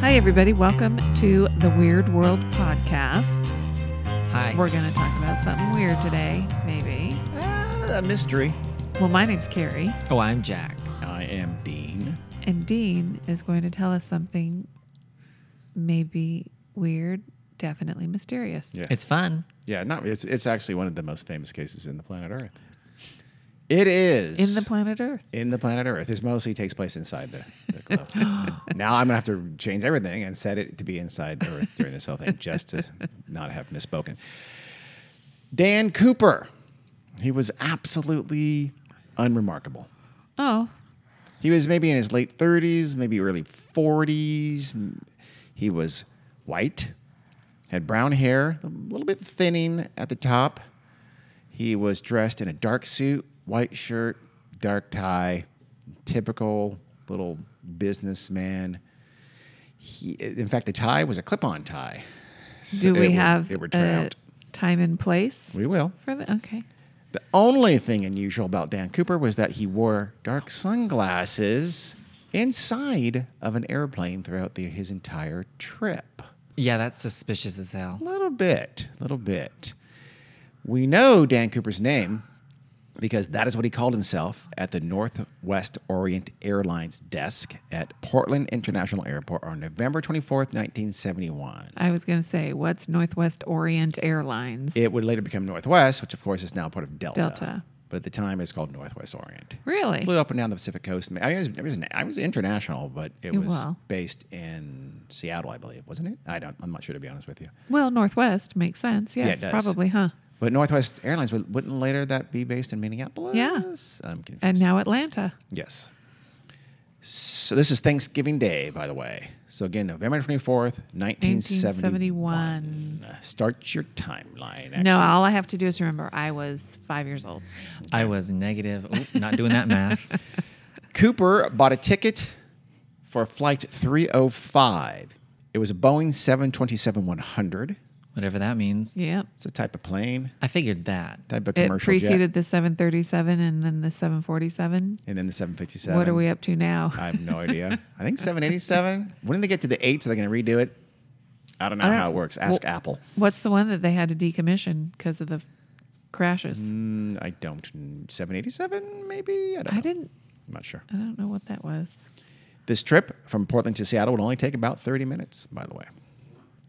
Hi, everybody. Welcome to the Weird World Podcast. Hi. We're going to talk about something weird today, maybe. Ah, a mystery. Well, my name's Carrie, oh, I'm Jack. I am Dean. and Dean is going to tell us something maybe weird, definitely mysterious. Yes. It's fun. yeah, not it's it's actually one of the most famous cases in the planet Earth. It is In the planet Earth. in the planet Earth. This mostly takes place inside the, the globe. now I'm gonna have to change everything and set it to be inside the Earth during this whole thing, just to not have misspoken. Dan Cooper, he was absolutely unremarkable. Oh, He was maybe in his late 30s, maybe early 40s. He was white, had brown hair, a little bit thinning at the top. He was dressed in a dark suit, white shirt, dark tie, typical little businessman. He, in fact, the tie was a clip-on tie. do we it would- have it would a out. time and place We will. for the? Okay. The only thing unusual about Dan Cooper was that he wore dark sunglasses inside of an airplane throughout the, his entire trip. Yeah, that's suspicious as hell. A little bit, a little bit. We know Dan Cooper's name because that is what he called himself at the Northwest Orient Airlines desk at Portland International Airport on November 24th, 1971. I was going to say, what's Northwest Orient Airlines? It would later become Northwest, which of course is now part of Delta. Delta. But at the time, it's called Northwest Orient. really? flew up and down the Pacific coast. I was, I was, I was international, but it was will. based in Seattle, I believe, wasn't it? I don't. I'm not sure to be honest with you. Well, Northwest makes sense. Yeah, Yes, it does. probably, huh? But Northwest Airlines would- wouldn't later that be based in Minneapolis? Yeah. I'm confused. And now Atlanta. yes. So this is Thanksgiving Day, by the way. So again, November 24th, 1971. 1971. Start your timeline. No, all I have to do is remember I was five years old. I was negative. Oop, not doing that math. Cooper bought a ticket for flight 305. It was a Boeing 727-100. Whatever that means. Yeah. It's a type of plane, I figured that. type of It commercial preceded jet, the 737 and then the 747. and then the 757. What are we up to now? I have no idea. I think 787. When did they get to the eight, so they're going to redo it. I don't know I don't- how it works. Ask well- Apple. What's the one that they had to decommission because of the crashes? Mm, I don't. 787, maybe. I don't. I didn't. I'm not sure. I don't know what that was. This trip from Portland to Seattle would only take about 30 minutes, by the way.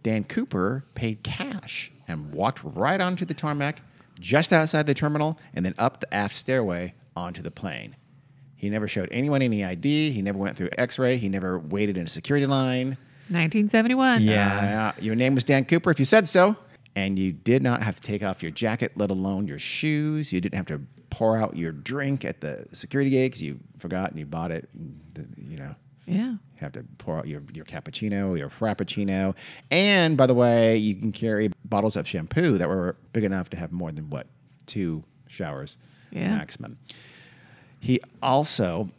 Dan Cooper paid cash and walked right onto the tarmac just outside the terminal and then up the aft stairway onto the plane. He never showed anyone any ID. He never went through x ray. He never waited in a security line. 1971. Yeah. Uh, your name was Dan Cooper if you said so. And you did not have to take off your jacket, let alone your shoes. You didn't have to pour out your drink at the security gate because you forgot and you bought it. You know, Yeah. you have to pour out your, your cappuccino, your frappuccino. And by the way, you can carry bottles of shampoo that were big enough to have more than what? Two showers Yeah. maximum. He also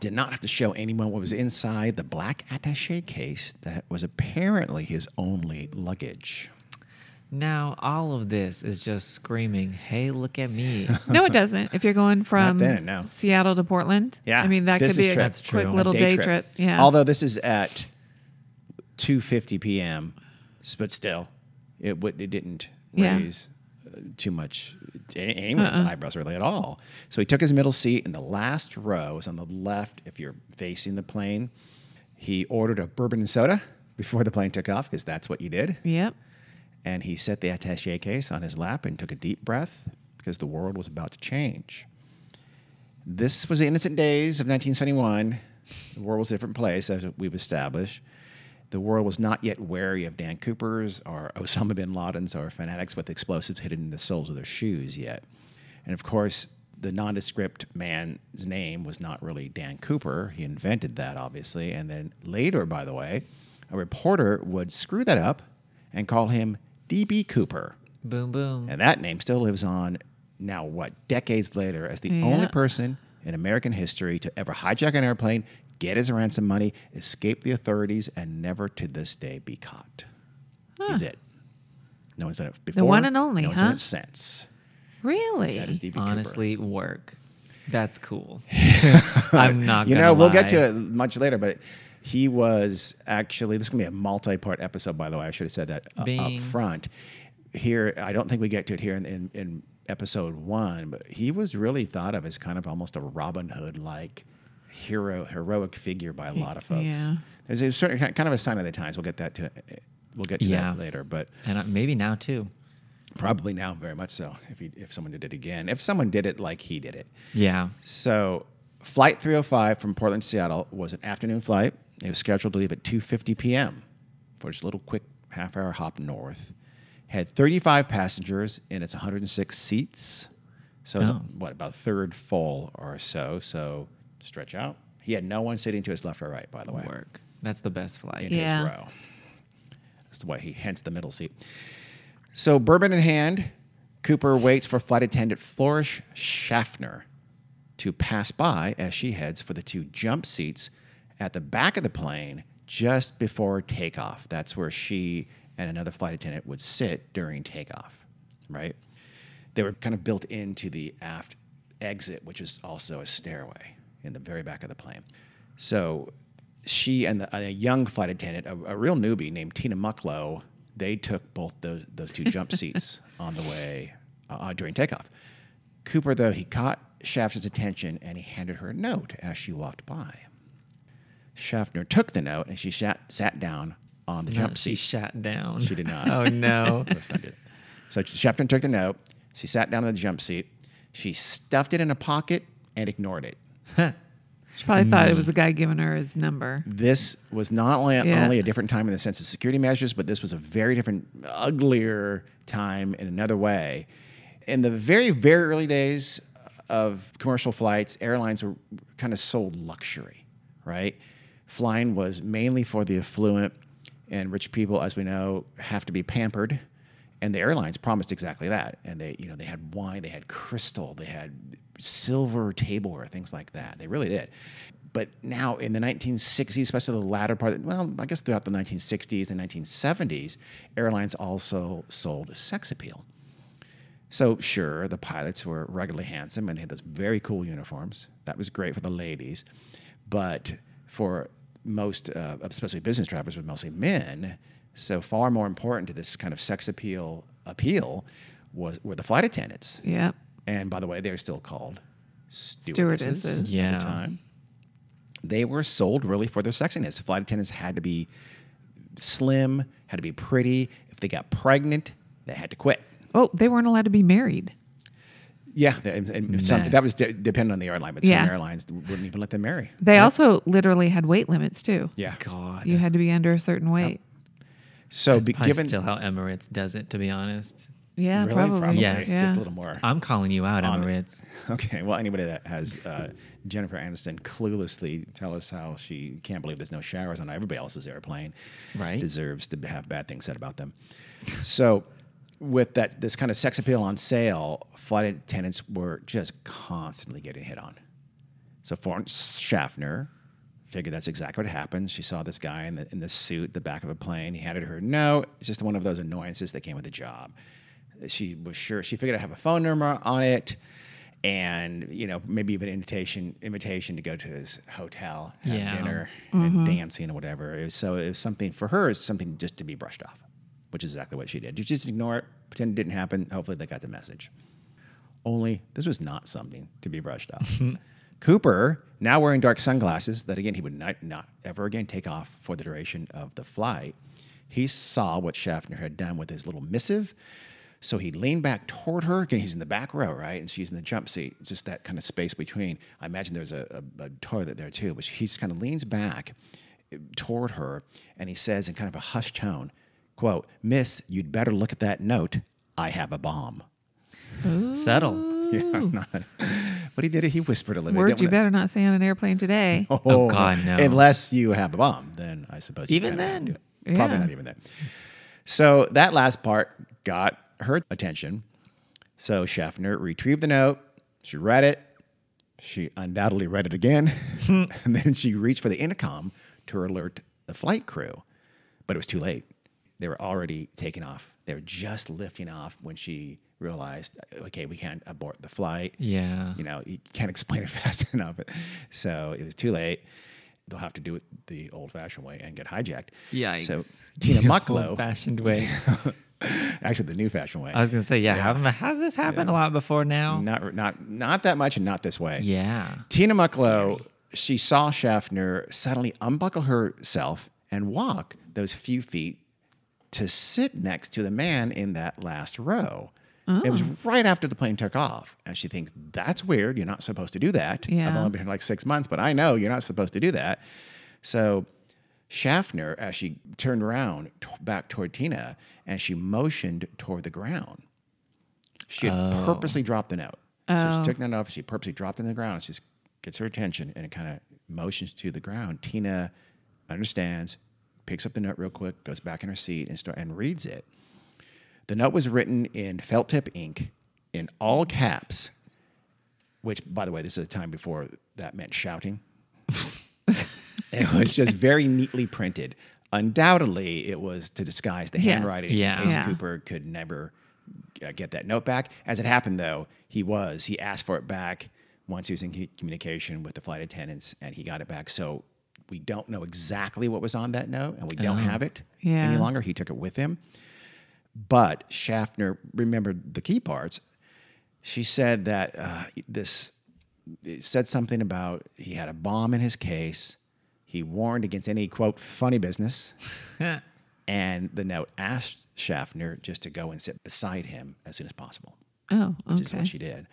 did not have to show anyone what was inside the black attache case that was apparently his only luggage. Now, all of this is just screaming, hey, look at me. No, it doesn't. If you're going from then, no. Seattle to Portland, Yeah, I mean that could be a trip. Quick true. little A day, trip. Yeah. Although this is at 2:50 p.m., but still, it would it didn't Yeah. raise uh, too much anyone's Uh-uh. eyebrows really at all. So he took his middle seat in the last row. Is on the left if you're facing the plane. He ordered a bourbon and soda before the plane took off because that's what you did. yep. And he set the attaché case on his lap and took a deep breath because the world was about to change. This was the innocent days of 1971. The world was a different place, as we've established. The world was not yet wary of Dan Cooper's or Osama bin Laden's or fanatics with explosives hidden in the soles of their shoes yet. And of course, the nondescript man's name was not really Dan Cooper. He invented that, obviously. And then later, by the way, a reporter would screw that up and call him D.B. Cooper. boom, boom. And that name still lives on now, what, decades later, as the Yeah. only person in American history to ever hijack an airplane, get his ransom money, escape the authorities, and never to this day be caught. He's it. No one's done it before. one and only, no one's huh? done it since. Really? That is D.B. Honestly, work. That's cool. I'm not You know, we'll get to it much later, but He was actually this is gonna be a multi-part episode, by the way. I should have said that uh, up front. Here, I don't think we get to it here in, in, in episode one, but he was really thought of as kind of almost a Robin Hood like hero, heroic figure by a lot of folks. Yeah. There's a certain kind of a sign of the times. We'll get that to we'll get to Yeah. that later, but And uh, maybe now too. probably now very much so. If he, if someone did it again, if someone did it like he did it. Yeah. So, flight 305 from Portland to Seattle was an afternoon flight. It was scheduled to leave at 2:50 p.m. for just a little quick half-hour hop north. Had 35 passengers in its 106 seats. So, it was, Oh. what about third full or so? So, stretch out. He had no one sitting to his left or right, by the way, Work. That's the best flight. in Yeah. his row. That's why he hence the middle seat. So, bourbon in hand, Cooper waits for flight attendant Florence Schaffner to pass by as she heads for the two jump seats at the back of the plane just before takeoff. That's where she and another flight attendant would sit during takeoff, right? They were kind of built into the aft exit, which is also a stairway in the very back of the plane. So she and the, a young flight attendant, a, a real newbie named Tina Mucklow, they took both those, those two jump seats on the way uh, during takeoff. Cooper, though, he caught Schaffner's attention and he handed her a note as she walked by. Schaffner took the note and she sat, sat down on the jump seat. she sat down. She did not. oh no. That's not good. So Schaffner took the note. She sat down on the jump seat. She stuffed it in a pocket and ignored it. She probably thought Mm. it was the guy giving her his number. This was not only, Yeah. only a different time in the sense of security measures, but this was a very different, uglier time in another way. In the very, very early days of commercial flights, airlines were kind of sold luxury, right? Flying was mainly for the affluent, and rich people, as we know, have to be pampered. And the airlines promised exactly that. And they, you know, they had wine, they had crystal, they had silver tableware, things like that. They really did. But now in the 1960s, especially the latter part, well, I guess throughout the 1960s and 1970s, airlines also sold sex appeal. So sure, the pilots were regularly handsome and they had those very cool uniforms. That was great for the ladies, but for most, uh, especially business travelers, were mostly men. So far more important to this kind of sex appeal appeal was were the flight attendants. Yep. And by the way, they're still called stewardesses, Stewardesses. at Yeah. the time. They were sold really for their sexiness. Flight attendants had to be slim, had to be pretty. If they got pregnant, they had to quit. Oh, they weren't allowed to be married. Yeah, th- and, and some, that was de- dependent on the airline, but Yeah. some airlines wouldn't even let them marry. They also literally had weight limits too. Yeah. God. You had to be under a certain weight. So, be, given still how Emirates does it, to be honest. Yeah, really, probably. Yes. Yeah. just a little more. I'm calling you out, On it. Emirates. Okay, well, anybody that has uh, Jennifer Aniston cluelessly tell us how she can't believe there's no showers on everybody else's airplane, Right. Deserves to have bad things said about them. So, with that, this kind of sex appeal on sale, flight attendants were just constantly getting hit on. So, Florence Schaffner figured that's exactly what happened. She saw this guy in the in the suit, the back of a plane. He handed her no. It's just one of those annoyances that came with the job. She was sure she figured out have a phone number on it, and you know maybe even invitation invitation to go to his hotel, have Yeah. dinner, and mm-hmm. dancing or whatever. It was, so it was something for her. It's something just to be brushed off, which is exactly what she did. You just ignore it, pretend it didn't happen. Hopefully they got the message. Only this was not something to be brushed off. Cooper, now wearing dark sunglasses that again he would not, not ever again take off for the duration of the flight, he saw what Schaffner had done with his little missive. So he leaned back toward her. Again, he's in the back row, right? And she's in the jump seat. It's just that kind of space between. I imagine there's a, a, a toilet there too, but he just kind of leans back toward her and he says in kind of a hushed tone, quote, Miss, you'd better look at that note. I have a bomb. Settle. Yeah, I'm not. But he did it. He whispered a little bit. Words you better not say on an airplane today. Oh, oh, God, no. Unless you have a bomb, then I suppose you Even kinda then. to do it. Probably not even then. So that last part got her attention. So Schaffner retrieved the note. She read it. She undoubtedly read it again. and then she reached for the intercom to alert the flight crew. But it was too late. They were already taking off. They were just lifting off when she realized, okay, we can't abort the flight Yeah. you know, you can't explain it fast enough. So it was too late. they'll have to do it the old-fashioned way and get hijacked. Yeah. So Tina Mucklow, Old-fashioned way. actually the new-fashioned way, I was gonna say, yeah. haven't- Has this happened a lot before now? not not not that much and not this way. Yeah. Tina Mucklow, she saw Schaffner suddenly unbuckle herself and walk those few feet to sit next to the man in that last row. It was oh. right after the plane took off. And she thinks, that's weird. You're not supposed to do that. I've only been here like six months, but I know you're not supposed to do that. So Schaffner, as she turned around t- back toward Tina, and she motioned toward the ground. She had oh. purposely dropped the note. So she oh. took the note off. She purposely dropped it in the ground. She just gets her attention and it kind of motions to the ground. Tina understands, picks up the note real quick, goes back in her seat and start and reads it. The note was written in felt tip ink in all caps, which, by the way, this is a time before that meant shouting. it was just very neatly printed. Undoubtedly, it was to disguise the Yes. handwriting Yeah. in case Yeah. Cooper could never uh, get that note back. As it happened, though, he was. He asked for it back once he was in communication with the flight attendants, and he got it back. So we don't know exactly what was on that note, and we don't have it any longer. He took it with him. But Schaffner remembered the key parts. She said that uh, this said something about he had a bomb in his case. He warned against any quote funny business, and the note asked Schaffner just to go and sit beside him as soon as possible, Oh, which is what she did.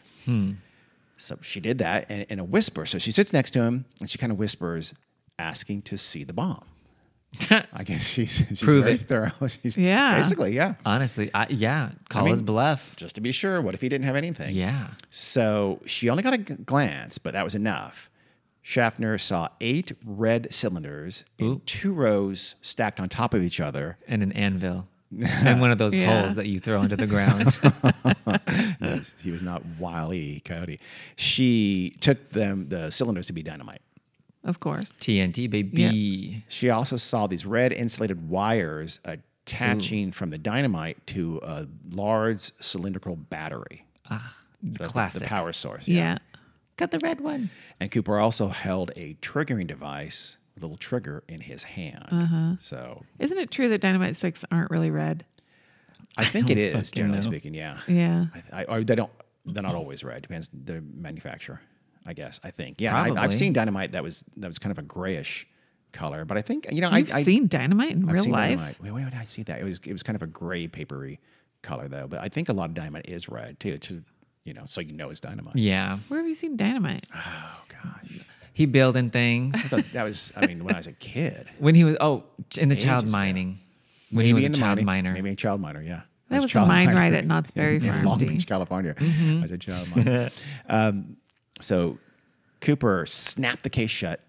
So she did that in, in a whisper. So she sits next to him and she kind of whispers, asking to see the bomb. I guess she's she's Prove very it. thorough. She's Yeah. basically yeah. Honestly, I, yeah. Call mean- his bluff. Just to be sure, what if he didn't have anything? Yeah. So she only got a g- glance, but that was enough. Schaffner saw eight red cylinders in two rows stacked on top of each other. And an anvil. and one of those Yeah. holes that you throw into the ground. He was not wily coyote. She took them the cylinders to be dynamite. Of course. TNT, baby. She also saw these red insulated wires attaching from the dynamite to a large cylindrical battery. Ah, That's the- classic. The, power source. Yeah. Got the red one. And Cooper also held a triggering device, a little trigger in his hand. Uh-huh. So Isn't it true that dynamite sticks aren't really red? I think it is, generally know. speaking. Yeah. Yeah. I, I, or they don't. They're not always red. Depends the manufacturer. I guess. I think. Yeah. I, I've Probably. seen dynamite that was that was kind of a grayish color, but I think you know You've I, I seen dynamite in I've real seen life? dynamite. Wait, where did I see that? It was it was kind of a gray papery color though, but I think a lot of dynamite is red too. To you know, so you know it's dynamite. Yeah. Where have you seen dynamite? Oh gosh, He building things. I thought that was. I mean, when I was a kid. When he was, oh, in the child ago. mining. When he was a in the child mining- miner. Maybe a child miner. Yeah. I That was a child mine right at Knott's Berry in, in Farm, Long. Beach, California. Mm-hmm. As a child miner. um, so Cooper snapped the case shut,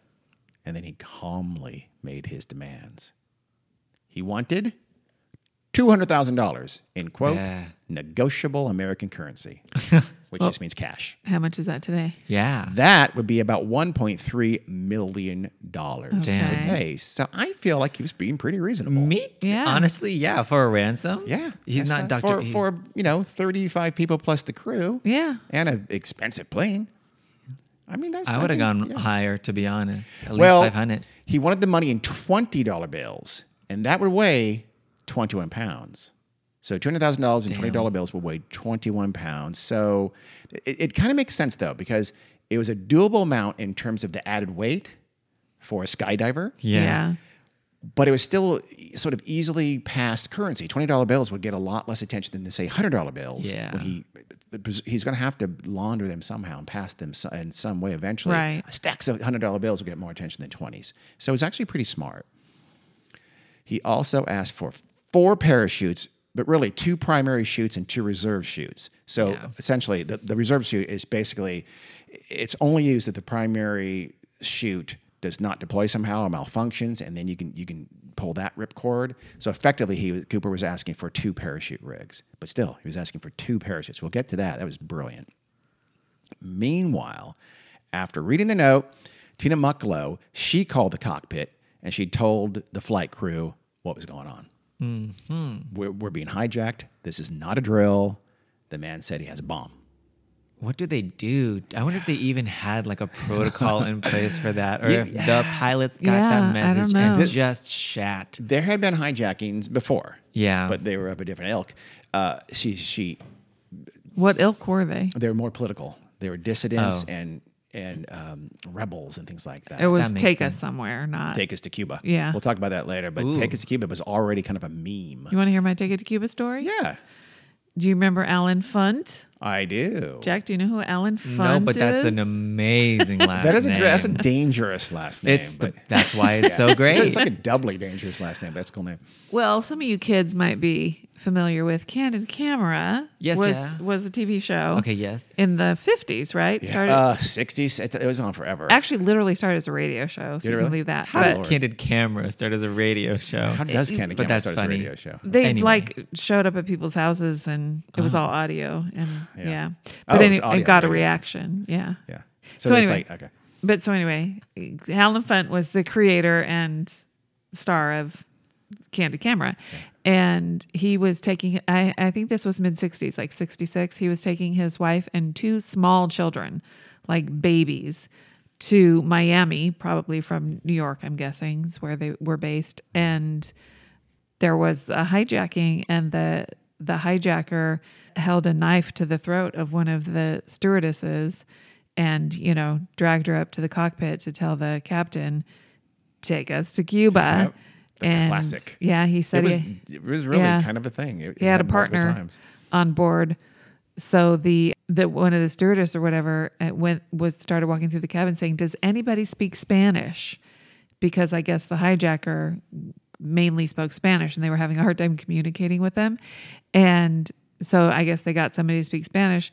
and then he calmly made his demands. He wanted two hundred thousand dollars in quote Yeah. negotiable American currency, which just means cash. How much is that today? Yeah. That would be about one point three million dollars Okay. today. So I feel like he was being pretty reasonable. Me, Yeah. honestly, yeah, for a ransom. Yeah, he's that's not Doctor. for, he's- for you know thirty five people plus the crew. Yeah. and an expensive plane. I mean, that's I would have gone yeah. higher, to be honest. At least Well, five hundred. he wanted the money in twenty dollar bills, and that would weigh twenty one pounds. So two hundred thousand dollars in twenty dollar bills would weigh twenty one pounds. So it, it kind of makes sense though because it was a doable amount in terms of the added weight for a skydiver. Yeah. But it was still sort of easily passed currency. Twenty dollar bills would get a lot less attention than say hundred dollar bills. Yeah. when he he's going to have to launder them somehow and pass them in some way eventually. Right. Stacks of hundred dollar bills will get more attention than twenties. So it's actually pretty smart. He also asked for four parachutes, but really two primary chutes and two reserve chutes. So Yeah. essentially, the, the reserve chute is basically it's only used at the primary chute does not deploy somehow or malfunctions, and then you can you can pull that ripcord. So effectively, he Cooper was asking for two parachute rigs, but still he was asking for two parachutes. We'll get to that. That was brilliant. Meanwhile, after reading the note, Tina Mucklow, she called the cockpit and she told the flight crew what was going on. Mm-hmm. We're, we're being hijacked. This is not a drill. The man said he has a bomb. What do they do? I wonder if they even had like a protocol in place for that, or Yeah. if the pilots got Yeah, that message and This- just shat. There had been hijackings before. Yeah. But they were of a different ilk. Uh, she she What ilk were they? they were more political. They were dissidents Oh. and and um, rebels and things like that. It was That take sense. us somewhere, not. Take us to Cuba. Yeah. We'll talk about that later. But Ooh. Take us to Cuba was already kind of a meme. you want to hear my Take It to Cuba story? Yeah, Do you remember Allen Funt? I do. Jack, do you know who Allen Funt is? No, but that's is? an amazing last that is a name. gr- that's a dangerous last name. it's the, but that's why it's so great. It's, it's like a doubly dangerous last name. That's a cool name. Well, some of you kids might be familiar with Candid Camera. Yes, was yeah. was a TV show. okay, yes. In the fifties, right? Started Uh, 60s. It, it was on forever. actually literally started as a radio show. If Did you it can really? believe that. How But does Candid Camera start as a radio show? How does Candid but Camera that's start as a radio show? they Anyway. like showed up at people's houses and it was all audio and Yeah. yeah. Oh, But it it, got a radio. reaction. Yeah. Yeah. So So, it's anyway. like, okay. But so anyway, Allen Funt was the creator and star of Candid Camera. And he was taking, I, I think this was mid 60s, like 66. He was taking his wife and two small children, like babies, to Miami, probably from New York, I'm guessing, is where they were based. And there was a hijacking, and the the hijacker held a knife to the throat of one of the stewardesses and you know dragged her up to the cockpit to tell the captain take us to cuba Yep. The and classic. yeah he It said was, he, it was really yeah. kind of a thing. It, he it had a partner on board so the the one of the stewardess or whatever uh, went was started walking through the cabin saying does anybody speak spanish because i guess the hijacker mainly spoke spanish and they were having a hard time communicating with them and so i guess they got somebody to speak spanish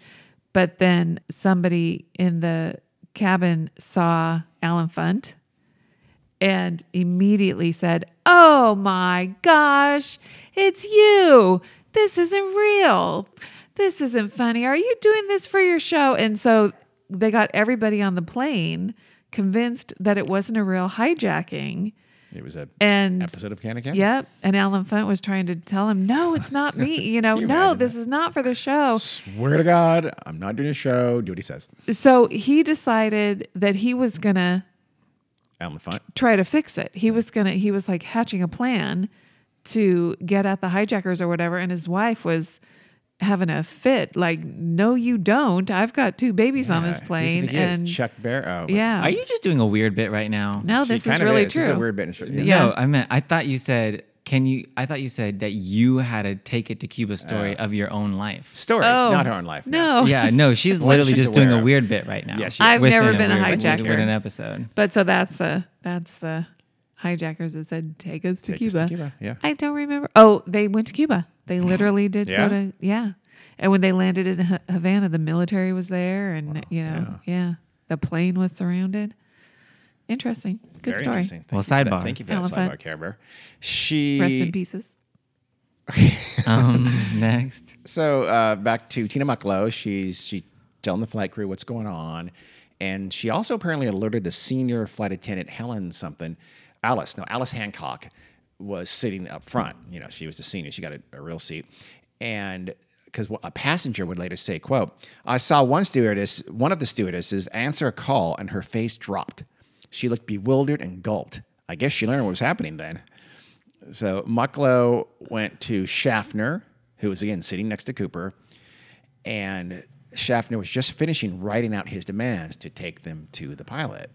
but then somebody in the cabin saw allen funt and immediately said, Oh my gosh, it's you. This isn't real. This isn't funny. Are you doing this for your show? And so they got everybody on the plane convinced that it wasn't a real hijacking. It was a And episode of Candid Camera. Yep. And Allen Funt was trying to tell him, No, it's not me. You know, you no, this is not for the show. Swear to God, I'm not doing a show. Do what he says. So he decided that he was going to Allen Funt. try to fix it. He was gonna he was like hatching a plan to get at the hijackers or whatever, and his wife was having a fit. Like, no, you don't. I've got two babies on this Yeah. Who's plane, the kid? and Chuck Bear. Oh, yeah, Are you just doing a weird bit right now? no, She this is kind of really is. true. This is a weird bit. in- Yeah. No, I meant I thought you said can you I thought you said that you had a take it to Cuba story Uh, of your own life. Story, Oh, not her own life. No, Yeah, no, she's literally she's just doing aware a weird bit right now. Yeah, she I've never been a weird- hijacker. Within an episode. but so that's the that's the hijackers that said take us to Take us to Cuba. Yeah. I don't remember. Oh, they went to Cuba. They literally did Yeah? go to yeah. And when they landed in Ha- Havana, the military was there, and you know, yeah. the plane was surrounded. Interesting. Good Very story. interesting. Thank Well, you for sidebar. Thank you for that sidebar, Care Bear. She Rest in pieces. Um, next. So uh, back to Tina Mucklow. She's she telling the flight crew what's going on, and she also apparently alerted the senior flight attendant Helen something. Alice, no, Alice Hancock was sitting up front. You know, she was the senior. She got a, a real seat, and because a passenger would later say, "quote I saw one stewardess, one of the stewardesses, answer a call, and her face dropped. She looked bewildered and gulped. I guess she learned what was happening then." So Mucklow went to Schaffner, who was again sitting next to Cooper, and Schaffner was just finishing writing out his demands to take them to the pilot.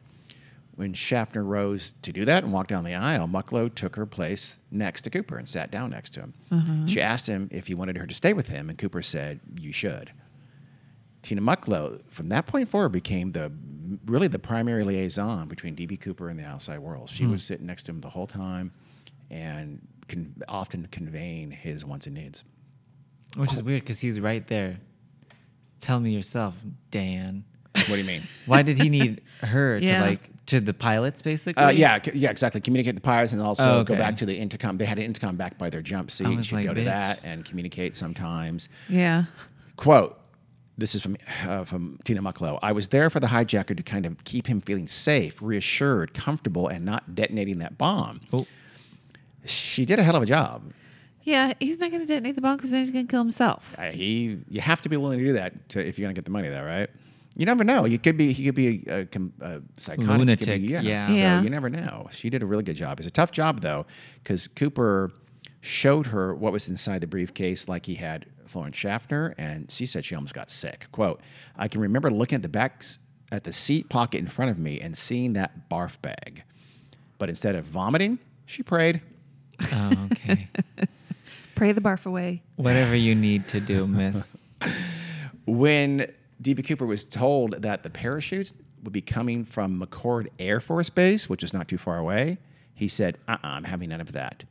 When Schaffner rose to do that and walked down the aisle, Mucklow took her place next to Cooper and sat down next to him. Mm-hmm. She asked him if he wanted her to stay with him, and Cooper said, "You should." Tina Mucklow, from that point forward, became the really the primary liaison between DB Cooper and the outside world. She hmm. was sitting next to him the whole time, and con- often conveying his wants and needs. Which is weird because he's right there. Tell me yourself, Dan. What do you mean? Why did he need her Yeah. to like to the pilots basically? Uh, yeah, c- yeah, exactly. Communicate the pilots and also Oh, go back to the intercom. They had an intercom back by their jump seat. was She'd like, go to "Bitch." that and communicate sometimes. Yeah. Quote. This is from uh, from Tina Mucklow. I was there for the hijacker to kind of keep him feeling safe, reassured, comfortable, and not detonating that bomb. Oh. She did a hell of a job. Yeah, he's not going to detonate the bomb because then he's going to kill himself. Uh, he, you have to be willing to do that to, if you're going to get the money, though, right? You never know. You could be. He could be a, com- a psychotic. He could be- Lunatic, yeah. Yeah. So you never know. She did a really good job. It's a tough job though, because Cooper showed her what was inside the briefcase, like he had Florence Schaffner, and she said she almost got sick. "Quote: I can remember looking at the back at the seat pocket in front of me and seeing that barf bag, but instead of vomiting, she prayed." Oh, okay. Pray the barf away. Whatever you need to do, miss. when D.B. Cooper was told that the parachutes would be coming from McChord Air Force Base, which is not too far away, he said, uh uh-uh, I'm having none of that.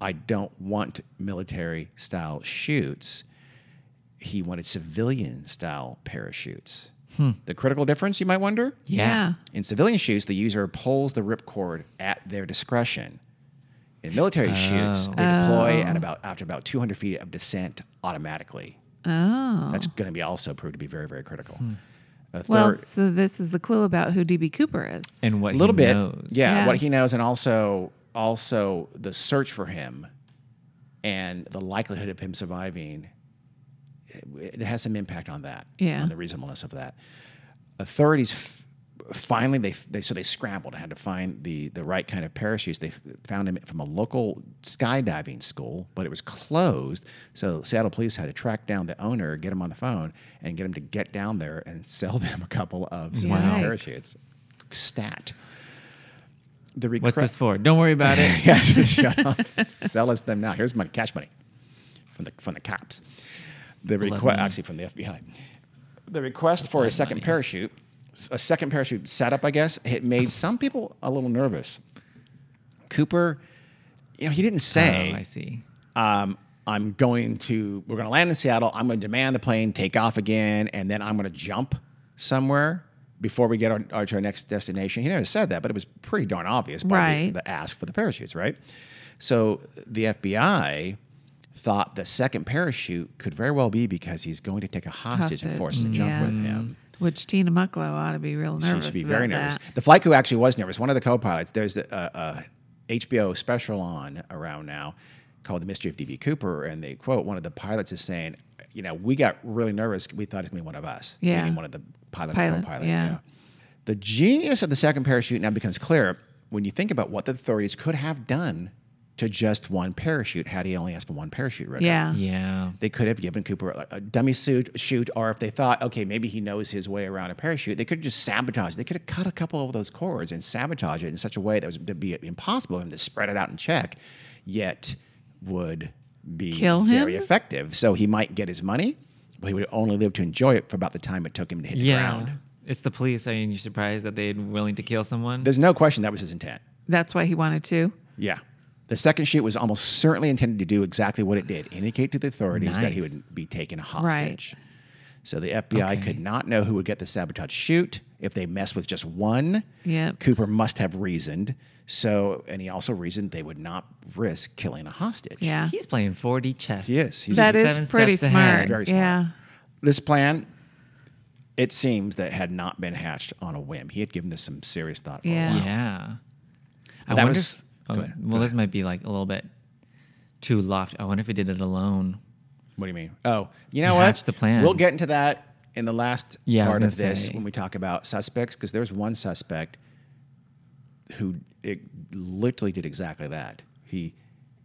I don't want military style chutes. He wanted civilian style parachutes. The critical difference, you might wonder? Yeah. In civilian chutes, the user pulls the ripcord at their discretion. In military chutes, they deploy at about after about 200 feet of descent automatically. Oh. That's going to be also proved to be very, very critical. Hmm. A well, so this is a clue about who DB Cooper is. And what a little he bit, knows. yeah, Yeah. what he knows, and also also the search for him, and the likelihood of him surviving. It, it has some impact on that, Yeah. on the reasonableness of that. Authorities f- finally they, they so they scrambled and had to find the the right kind of parachutes. They found him from a local skydiving school, but it was closed. So Seattle police had to track down the owner, get him on the phone, and get him to get down there and sell them a couple of parachutes. Stat. The What's this for? Don't worry about it. yes, shut up. Sell us them now. Here's money, cash money from the from the cops. The request actually from the FBI. The request for a second parachute, a second parachute setup, I guess, it made some people a little nervous. Cooper, you know, he didn't say, Oh, I see. um, I'm going to, we're going to land in Seattle. I'm going to demand the plane take off again, and then I'm going to jump somewhere before we get our, our, to our next destination. He never said that, but it was pretty darn obvious by the- Right. the, ask for the parachutes, right? So the FBI thought the second parachute could very well be because he's going to take a hostage, and Hostage, force to jump yeah. with him. Which Tina Mucklow ought to be real nervous. She should be very nervous. that. The flight crew actually was nervous. One of the co-pilots, there's a, a, HBO special on around now called "The Mystery of DB Cooper," and they quote one of the pilots is saying, "You know, we got really nervous. We thought it was going to be one of us, Yeah. meaning one of the pilot Pilots, co-pilot." yeah. The genius of the second parachute now becomes clear when you think about what the authorities could have done to just one parachute had he only asked for one parachute. Right Yeah. Yeah. they could have given Cooper a, a dummy suit chute, or if they thought, okay, maybe he knows his way around a parachute, they could have just sabotaged. They could have cut a couple of those cords and sabotage it in such a way that was to be impossible for him to spread it out and check, yet would be Kill very him? effective. So he might get his money, but he would only live to enjoy it for about the time it took him to hit the ground. It's the police. Are you surprised that they're willing to kill someone? There's no question that was his intent. That's why he wanted to. Yeah. The second chute was almost certainly intended to do exactly what it did indicate to the authorities that he would be taken hostage. Right. So the FBI Okay. could not know who would get the sabotage chute. If they messed with just one, Yep. Cooper must have reasoned. So, and he also reasoned they would not risk killing a hostage. Yeah. He's playing 4D chess. He is. He's That seven is pretty smart. He's very smart. Yeah. This plan, it seems that had not been hatched on a whim. He had given this some serious thought for Yeah. a while. Yeah. I That wonder was- if. Oh, well, this might be like a little bit too lofty. I wonder if he did it alone. What do you mean? Oh, you know what? the plan. We'll get into that in the last Yeah, part of this say. when we talk about suspects, because there's one suspect who it literally did exactly that. He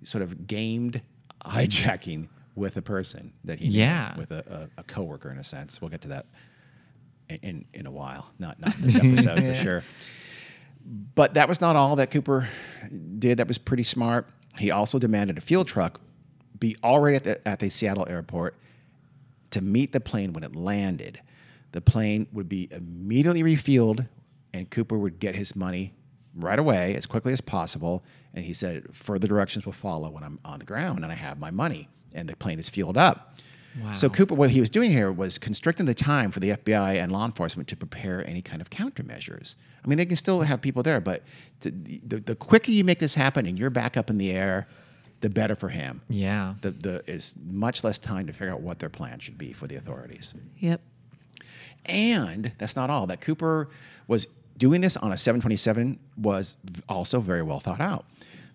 sort of gamed hijacking with a person that he Yeah. with a, a, a coworker in a sense. We'll get to that in in, in a while, not not this episode for sure. But that was not all that Cooper did. That was pretty smart. He also demanded a fuel truck be already at the, at the Seattle airport to meet the plane when it landed. The plane would be immediately refueled, and Cooper would get his money right away as quickly as possible. And he said, further directions will follow when I'm on the ground and I have my money and the plane is fueled up. So Cooper, what he was doing here was constricting the time for the FBI and law enforcement to prepare any kind of countermeasures. I mean, they can still have people there, but to, the, the quicker you make this happen and you're back up in the air, the better for him. Yeah. The, the is much less time to figure out what their plan should be for the authorities. Yep. And that's not all. That Cooper was doing this on a 727 was also very well thought out.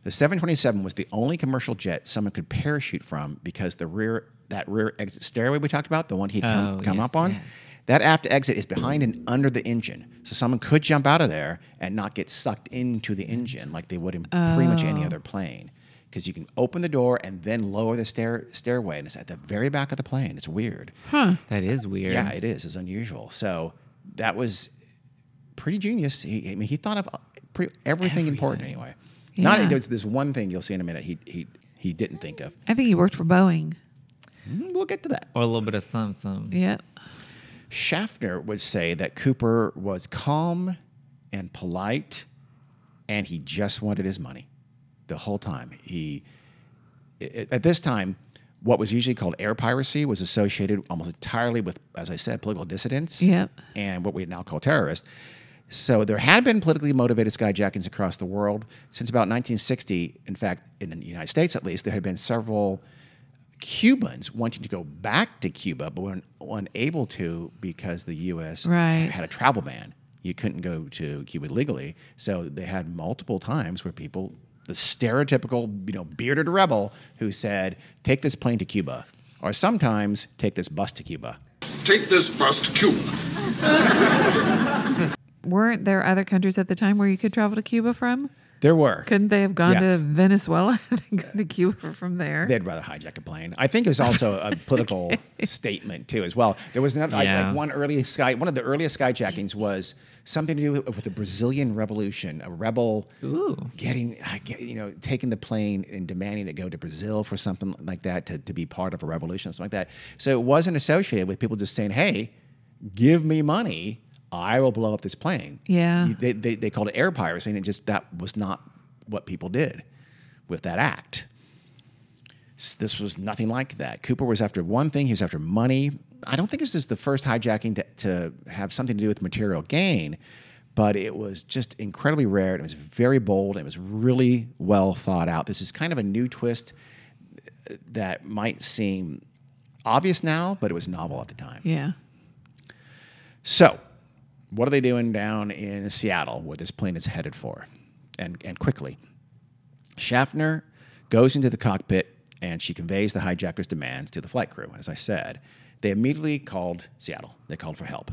The 727 was the only commercial jet someone could parachute from because the rear that rear exit stairway we talked about, the one he'd come, Oh, come yes, up on, yes. that aft exit is behind and under the engine. So someone could jump out of there and not get sucked into the engine like they would in pretty much any other plane. Because you can open the door and then lower the stair stairway, and it's at the very back of the plane. It's weird. Huh. That is weird. Yeah, it is. It's unusual. So that was pretty genius. He, I mean, he thought of uh, pretty, everything, important anyway. Yeah. Not there's this one thing you'll see in a minute. He he he didn't think of. I think he worked for Boeing. Mm, We'll get to that. Or a little bit of some, some. Yep. Schaffner would say that Cooper was calm and polite, and he just wanted his money the whole time. He at this time, what was usually called air piracy was associated almost entirely with, as I said, political dissidents Yep. and what we now call terrorists. So there had been politically motivated skyjackings across the world since about 1960. In fact, in the United States at least, there had been several Cubans wanting to go back to Cuba, but were unable to because the U.S. Right. had a travel ban. You couldn't go to Cuba legally, so they had multiple times where people, the stereotypical, you know, bearded rebel who said, "Take this plane to Cuba," or sometimes take this bus to Cuba. Take this bus to Cuba. Weren't there other countries at the time where you could travel to Cuba from? There were. Couldn't they have gone Yeah. to Venezuela and go to Cuba from there? They'd rather hijack a plane. I think it was also a political statement too, as well. There was another, like, Yeah. like one early sky, one of the earliest skyjackings was something to do with the Brazilian Revolution. A rebel Ooh. getting, uh, you know, taking the plane and demanding to go to Brazil for something like that to, to be part of a revolution, something like that. So it wasn't associated with people just saying, "Hey, give me money." I will blow up this plane. Yeah. They, they, they called it air piracy, and it just that was not what people did with that act. This was nothing like that. Cooper was after one thing, he was after money. I don't think this is the first hijacking to, to have something to do with material gain, but it was just incredibly rare. It was very bold. It was really well thought out. This is kind of a new twist uh, that might seem obvious now, but it was novel at the time. Yeah. So, what are they doing down in Seattle where this plane is headed for? And, and quickly. Schaffner goes into the cockpit and she conveys the hijacker's demands to the flight crew. As I said, they immediately called Seattle. They called for help.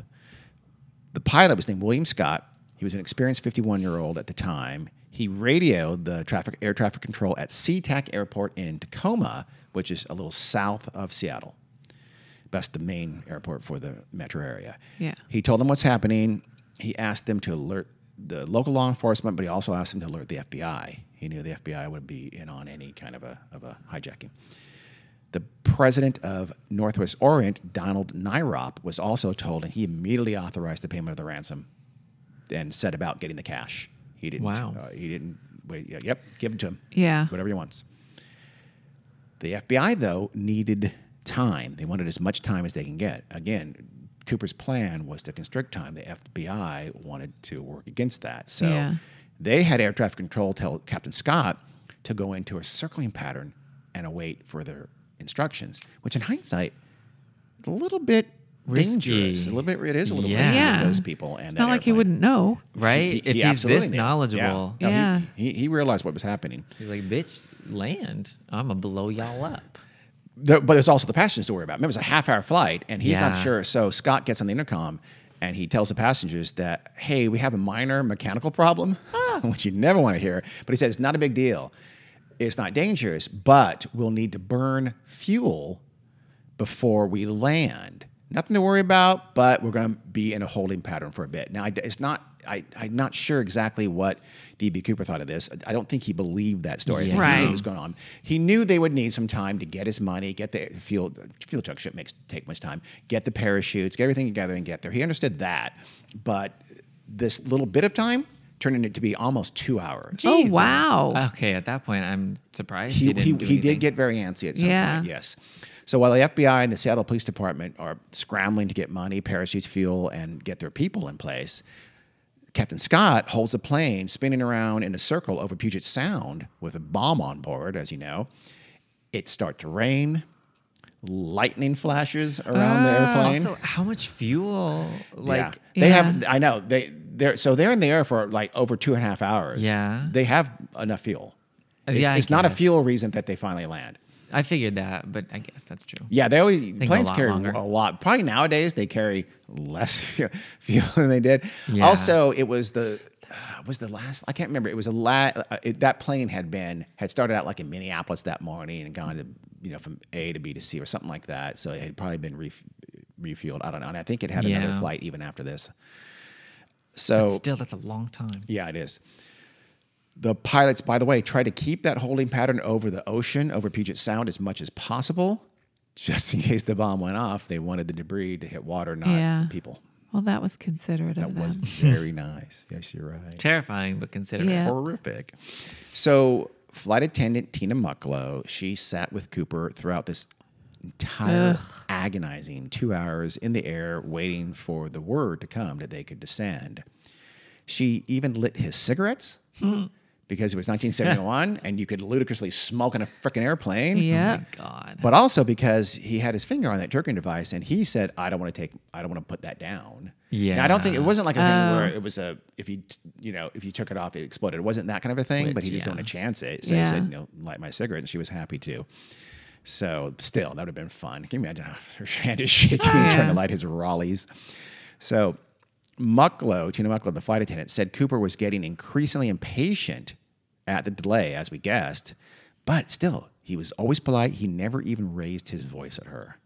The pilot was named William Scott. He was an experienced 51 year old at the time. He radioed the traffic, air traffic control at SeaTac Airport in Tacoma, which is a little south of Seattle. That's the main airport for the metro area. Yeah. He told them what's happening. He asked them to alert the local law enforcement, but he also asked them to alert the FBI. He knew the FBI would be in on any kind of a, of a hijacking. The president of Northwest Orient, Donald Nyrop, was also told, and he immediately authorized the payment of the ransom and set about getting the cash. He didn't. Wow. Uh, he didn't. Wait. Yep. Give it to him. Yeah. Whatever he wants. The FBI, though, needed time. They wanted as much time as they can get. Again, Cooper's plan was to constrict time. The FBI wanted to work against that. So Yeah. they had air traffic control tell Captain Scott to go into a circling pattern and await further instructions, which in hindsight, a little bit Risky. dangerous. A little bit, it is a little Yeah. risky Yeah. with those people. And It's that not like he wouldn't know. Right? He- if he he's this knew. knowledgeable, Yeah. No, he- Yeah. He, he realized what was happening. he's like, bitch, land. I'm going to blow y'all up. The, but there's also the passengers to worry about. Remember, it's a half hour flight, and he's not sure. So Scott gets on the intercom and he tells the passengers that, hey, we have a minor mechanical problem, which you never want to hear. But he said it's not a big deal. It's not dangerous, but we'll need to burn fuel before we land. Nothing to worry about, but we're going to be in a holding pattern for a bit. Now, it's not. I, I'm not sure exactly what DB Cooper thought of this. I don't think he believed that story. I think he knew what was going on. He knew they would need some time to get his money, get the fuel. Fuel truck shouldn't take much time. Get the parachutes, get everything together, and get there. He understood that, but this little bit of time turned into to be almost two hours. Oh, wow. Okay, at that point, I'm surprised he, he, didn't he, do he did get very antsy at some Yeah. point, yes. So while the FBI and the Seattle Police Department are scrambling to get money, parachutes, fuel, and get their people in place, Captain Scott holds the plane spinning around in a circle over Puget Sound with a bomb on board, as you know. It starts to rain, lightning flashes around the airplane. Also, how much fuel? Like, yeah. they Yeah. have. I know they. They're so they're in the air for like over two and a half hours. Yeah. they have enough fuel. Uh, It's, yeah, it's not a fuel reason that they finally land. I figured that, but I guess that's true. Yeah, they always a planes lot carry longer. a lot. Probably nowadays they carry less fuel, fuel than they did. Yeah. Also, it was the uh, was the last. I can't remember. It was a la- uh, it, that plane had been had started out like in Minneapolis that morning and gone to you know from A to B to C or something like that. So it had probably been ref- refueled. I don't know. And I think it had another flight even after this. So Still, that's a long time. yeah, it is. The pilots, by the way, try to keep that holding pattern over the ocean, over Puget Sound, as much as possible, just in case the bomb went off. They wanted the debris to hit water, not Yeah. people. Well, that was considerate That of was very nice. Yes, you're right. Terrifying, but considerate. Yeah. Horrific. So, flight attendant Tina Mucklow, she sat with Cooper throughout this entire agonizing two hours in the air, waiting for the word to come that they could descend. She even lit his cigarettes hmm. Because it was 1971 and you could ludicrously smoke in a freaking airplane. Yeah. Oh my God. But also because he had his finger on that jerking device and he said, I don't want to take, I don't want to put that down. Now, I don't think it wasn't like a thing oh. where it was a, if you, you know, if you took it off, it exploded. It wasn't that kind of a thing, but he just didn't want to chance it. So Yeah. he said, you know, light my cigarette. And she was happy to. So still, that would have been fun. Can you imagine her hand is shaking trying Yeah. to light his Raleighs? So Mucklow, Tina Mucklow, the flight attendant, said Cooper was getting increasingly impatient at the delay, as we guessed, but still, he was always polite. He never even raised his voice at her.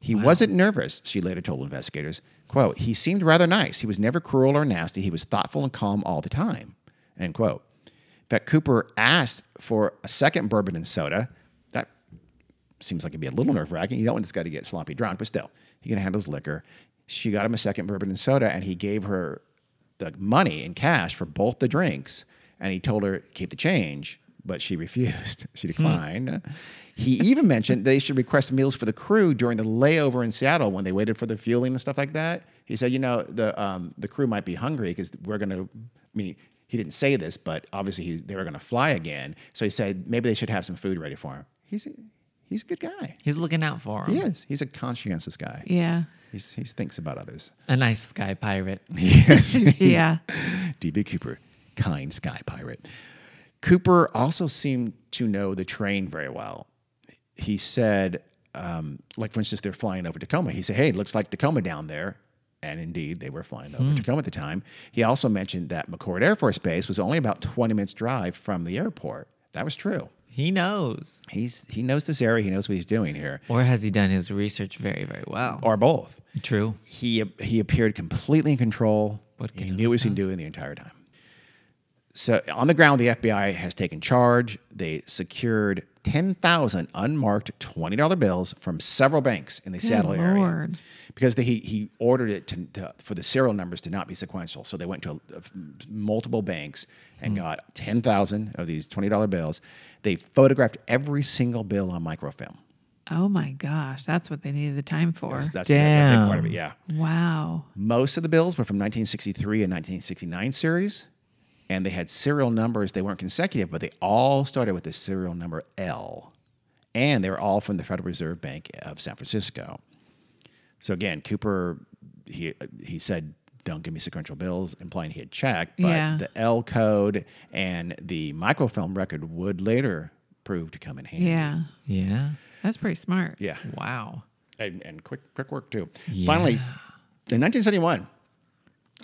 He wasn't nervous, she later told investigators. Quote, he seemed rather nice. He was never cruel or nasty. He was thoughtful and calm all the time. End quote. In fact, Cooper asked for a second bourbon and soda. That seems like it'd be a little nerve wracking. You don't want this guy to get sloppy drunk, but still, he can handle his liquor. She got him a second bourbon and soda, and he gave her the money in cash for both the drinks. And he told her keep the change, but she refused. She declined. He even mentioned they should request meals for the crew during the layover in Seattle when they waited for the fueling and stuff like that. He said, you know, the um, the crew might be hungry because we're going to. I mean, he didn't say this, but obviously he, they were going to fly again. So he said maybe they should have some food ready for him. He's a, he's a good guy. He's looking out for him. He is. He's a conscientious guy. Yeah. He's, he thinks about others. A nice sky pirate. Yes. Yeah. DB Cooper, kind sky pirate. Cooper also seemed to know the train very well. He said, um, like for instance, they're flying over Tacoma. He said, "Hey, it looks like Tacoma down there," and indeed, they were flying over Tacoma at the time. He also mentioned that McChord Air Force Base was only about 20 minutes drive from the airport. That was true. He knows. He's he knows this area. He knows what he's doing here, Or has he done his research very, very well? or both. True. he he appeared completely in control. What he knew what he was doing the entire time. So on the ground, the FBI has taken charge. They secured ten thousand unmarked twenty dollar bills from several banks in the Seattle area because they, he he ordered it to, to, for the serial numbers to not be sequential. So they went to a, multiple banks and Hmm. got ten thousand of these twenty dollar bills. They photographed every single bill on microfilm. Oh my gosh. That's what they needed the time for. That's, that's a big part of it. Damn. Yeah. Wow. Most of the bills were from 1963 and 1969 series, and they had serial numbers. They weren't consecutive, but they all started with the serial number L, and they were all from the Federal Reserve Bank of San Francisco. So again, Cooper he he said, "Don't give me sequential bills," implying he had checked, but Yeah. the L code and the microfilm record would later prove to come in handy. Yeah. Yeah. That's pretty smart. yeah, Wow. and, and quick quick work too. Yeah. Finally, in 1971,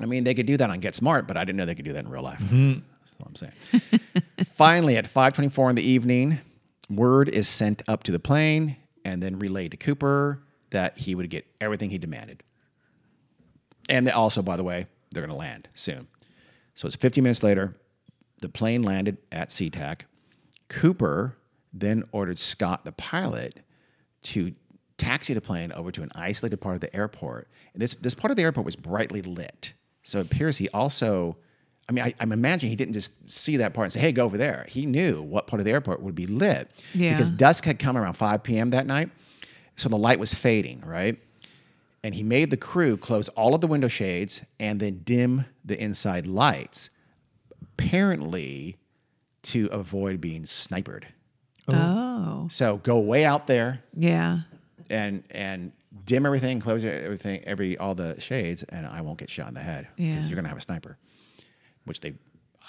I mean they could do that on Get Smart, but I didn't know they could do that in real life. Mm-hmm. That's what I'm saying. Finally, at 5:24 in the evening, word is sent up to the plane and then relayed to Cooper that he would get everything he demanded. And they also, by the way, they're going to land soon. So it's 15 minutes later. The plane landed at SeaTac. Cooper then ordered Scott, the pilot, to taxi the plane over to an isolated part of the airport. And this, this part of the airport was brightly lit. So it appears he also, I mean, I, I'm imagining he didn't just see that part and say, hey, go over there. He knew what part of the airport would be lit. Yeah. Because dusk had come around 5 p.m. that night. So the light was fading, right? And he made the crew close all of the window shades and then dim the inside lights, apparently to avoid being sniped. Oh. So go way out there Yeah. and and dim everything, close everything, every all the shades, and I won't get shot in the head because Yeah. you're gonna have a sniper, which they,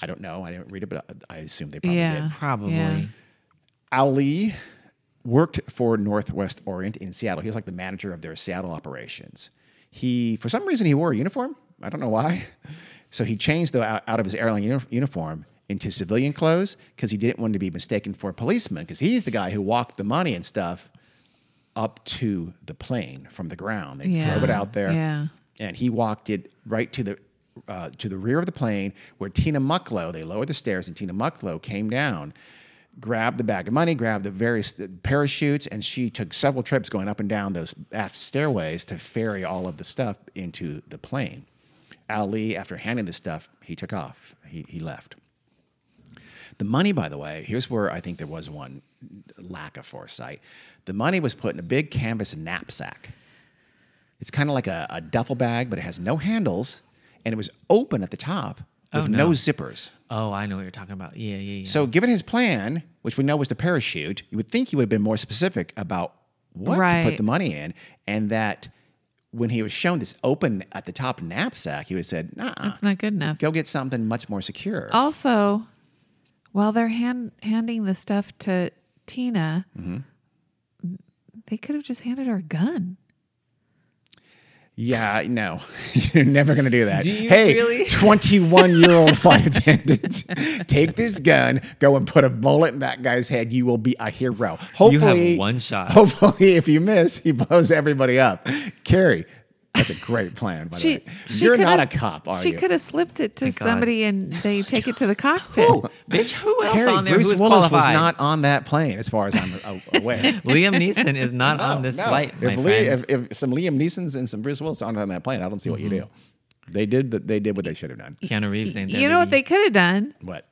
I don't know. I didn't read it, but I assume they probably Yeah. did. Probably. Yeah. Al Lee worked for Northwest Orient in Seattle. He was like the manager of their Seattle operations. He, for some reason, he wore a uniform. I don't know why. So he changed the, out, out of his airline uni- uniform into civilian clothes because he didn't want to be mistaken for a policeman because he's the guy who walked the money and stuff up to the plane from the ground. They Yeah. drove it out there, Yeah. and he walked it right to the uh, to the rear of the plane where Tina Mucklow. They lowered the stairs, and Tina Mucklow came down, grabbed the bag of money, grabbed the various the parachutes, and she took several trips going up and down those aft stairways to ferry all of the stuff into the plane. Al Lee, after handing the stuff, he took off. He, he left. The money, by the way, here's where I think there was one lack of foresight. The money was put in a big canvas knapsack. It's kind of like a, a duffel bag, but it has no handles, and it was open at the top oh, with Oh, no. no. zippers. Oh, I know what you're talking about. Yeah, yeah, yeah. So, given his plan, which we know was the parachute, you would think he would have been more specific about what to put the money in, and that when he was shown this open at the top knapsack, he would have said, "Nah, That's not good enough. go get something much more secure." Also, while they're hand, handing the stuff to Tina, Mm-hmm. they could have just handed her a gun. Yeah, no, you're never gonna do that. Do you hey, really? 21 year old flight attendant, take this gun, go and put a bullet in that guy's head. You will be a hero. Hopefully, one shot. Hopefully, if you miss, he blows everybody up. Carrie, that's a great plan. By She, the way, she you're could not a have- cop, are she you? could have slipped it to Thank God. somebody and they take it to the cockpit. Who? Bitch, who else Carrie, on there Bruce who was Willis qualified? was not on that plane, as far as I'm a- aware. Liam Neeson is not No, on this no. flight, my if, Lee- friend. if, if some Liam Neesons and some Bruce Willis aren't on that plane, I don't see what you mm-hmm. do. They did. The, they did what they should have done. Keanu Reeves ain't there. you know what baby. they could have done? What?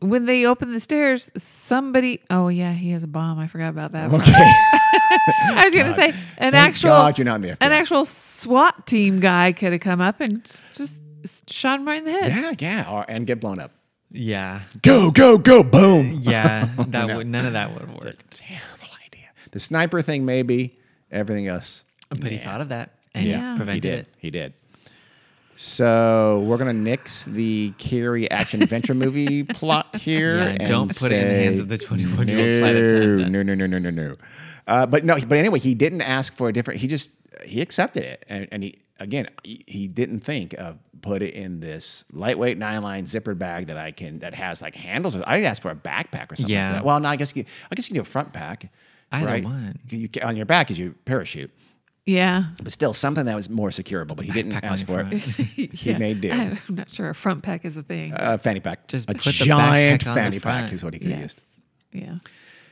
When they open the stairs, somebody. Oh, yeah, he has a bomb. I forgot about that. Okay. I was going to say an Thank actual. God you're not in the An actual SWAT team guy could have come up and just shot him right in the head. Yeah, yeah, or, and get blown up. Yeah, Go, go, go, boom. yeah. That No. would none of that would work. Terrible idea. The sniper thing, maybe. Everything else. But he thought of that and Yeah. He prevented did. it. He did. So we're gonna nix the Carrie action adventure movie plot here. Yeah, and don't put it in the hands of the 21-year-old flight attendant. No, no, no, no, no, no. Uh, but no, but anyway, he didn't ask for a different. He just he accepted it, and, and he again he, he didn't think of put it in this lightweight nine line zippered bag that I can that has like handles. I asked for a backpack or something. Yeah. Like that. Well, no, I guess you I guess you can do a front pack. Either right? one. You, on your back is your parachute Yeah. but still something that was more securable. But he didn't Backpack on ask your for it. he Yeah. made do. I'm not sure a front pack is a thing. Uh, fanny pack. Just a put the giant backpack on the fanny pack front. is what he could have yes. used. Yeah.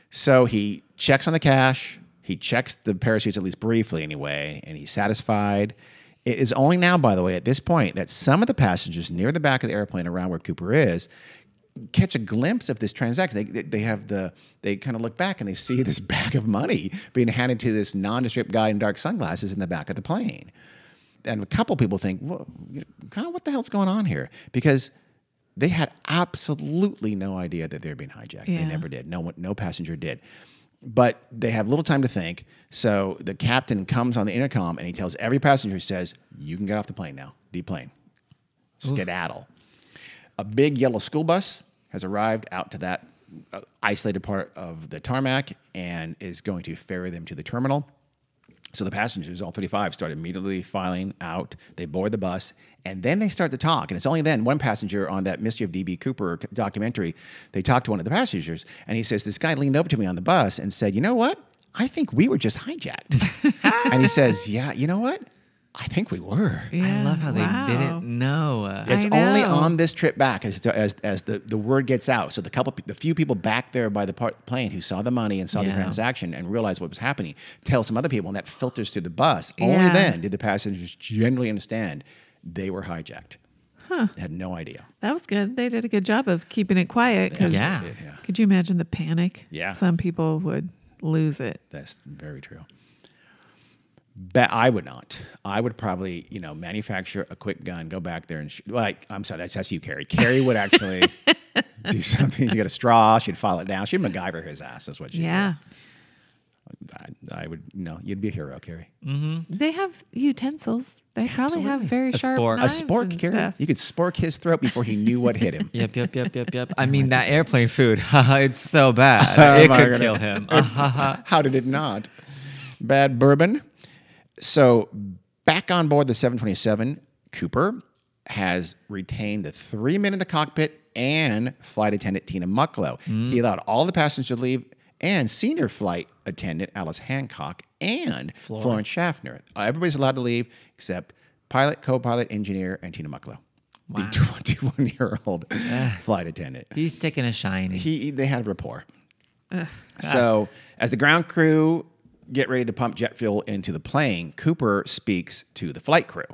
So he checks on the cash. He checks the parachutes at least briefly, anyway, and he's satisfied. It is only now, by the way, at this point, that some of the passengers near the back of the airplane, around where Cooper is, catch a glimpse of this transaction. They, they, have the they kind of look back and they see this bag of money being handed to this nondescript guy in dark sunglasses in the back of the plane. And a couple people think, well, you know, kind of what the hell's going on here? Because they had absolutely no idea that they were being hijacked. They never did. No one, no passenger did. But they have little time to think. So the captain comes on the intercom and he tells every passenger, says, "You can get off the plane now. Deplane. Skedaddle." A big yellow school bus has arrived out to that uh, isolated part of the tarmac and is going to ferry them to the terminal. So the passengers, all 35, start immediately filing out. They board the bus, and then they start to talk. And it's only then one passenger on that Mystery of DB Cooper documentary, they talk to one of the passengers, and he says, This guy leaned over to me on the bus and said, You know what? I think we were just hijacked. and he says, Yeah, you know what? I think we were. I love how they didn't know. It's I only on this trip back as as, as the, the word gets out. So the couple, the few people back there by the part, plane who saw the money and saw the transaction and realized what was happening, tell some other people, and that filters through the bus. Only then did the passengers generally understand they were hijacked. Huh. Had no idea. That was good. They did a good job of keeping it quiet. Yeah. Yeah. Could you imagine the panic? Yeah. Some people would lose it. That's very true. Bet I would not. I would probably, you know, manufacture a quick gun, go back there and shoot. Like, I'm sorry, that's, that's you, Carrie. Carrie would actually do something. She got a straw. She'd file it down. She'd MacGyver his ass. That's what she. Yeah. I, I would. No, you'd be a hero, Carrie. Mm-hmm. They have utensils. They probably have very A sharp spork. A A spork, and Karen. stuff. You could spork his throat before he knew what hit him. Yep, yep, yep, yep, yep. I mean, that airplane food, it's so bad. It my could goodness. kill him. How did it not? Bad bourbon. So back on board the 727, Cooper has retained the three men in the cockpit and flight attendant Tina Mucklow. He allowed all the passengers to leave and senior flight attendant Alice Hancock and Florence Schaffner. Uh, Everybody's allowed to leave except pilot, co-pilot, engineer, and Tina Mucklow. The 21-year-old flight attendant He's taking a shiny. he they had rapport. So as the ground crew get ready to pump jet fuel into the plane, Cooper speaks to the flight crew.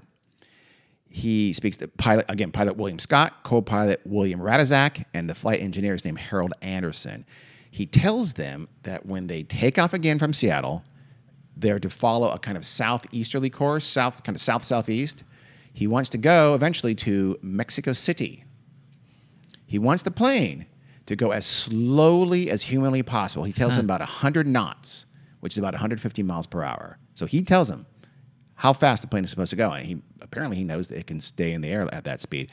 He speaks to pilot again, pilot William Scott, co-pilot William Rataczak, and the flight engineer is named Harold Anderson. He tells them that when they take off again from Seattle, they're to follow a kind of southeasterly course, south kind of south southeast. He wants to go eventually to Mexico City, he wants the plane to go as slowly as humanly possible. He tells them about 100 knots, which is about 150 miles per hour. So he tells him how fast the plane is supposed to go. And he apparently he knows that it can stay in the air at that speed.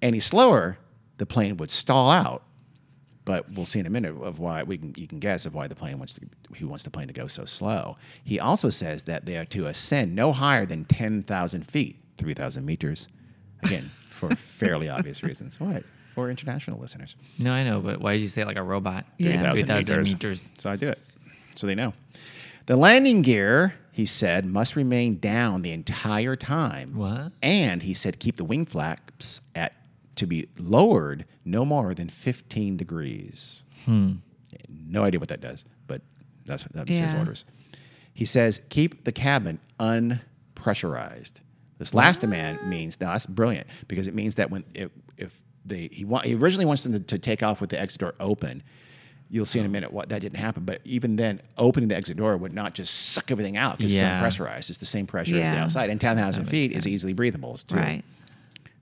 Any slower, the plane would stall out. But we'll see in a minute of why we can you can guess of why the plane wants to he wants the plane to go so slow. He also says that they are to ascend no higher than 10,000 feet, 3,000 meters. Again, for fairly obvious reasons. What? For international listeners. no, I know, but why did you say like a robot? Yeah. 3,000 meters. meters. So I do it. So they know. The landing gear, he said, must remain down the entire time. What? And he said keep the wing flaps at to be lowered no more than 15 degrees. Hmm. No idea what that does, but that's what that was his orders. He says keep the cabin unpressurized. This last demand means now that's brilliant because it means that when if, if they he want he originally wants them to, to take off with the exit door open. You'll see in a minute what that didn't happen, but even then, opening the exit door would not just suck everything out because Yeah. it's pressurized. It's the same pressure as the outside, and 10,000 feet is easily breathable. Too. Right.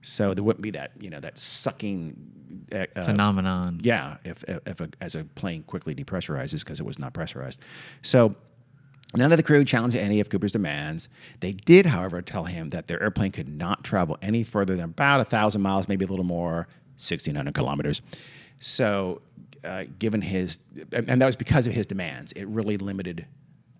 So there wouldn't be that you know that sucking uh, uh, Phenomenon. yeah, if if a, as a plane quickly depressurizes because it was not pressurized. So none of the crew challenged any of Cooper's demands. They did, however, tell him that their airplane could not travel any further than about a thousand miles, maybe a little more, sixteen hundred kilometers. So, uh, given his, and that was because of his demands, it really limited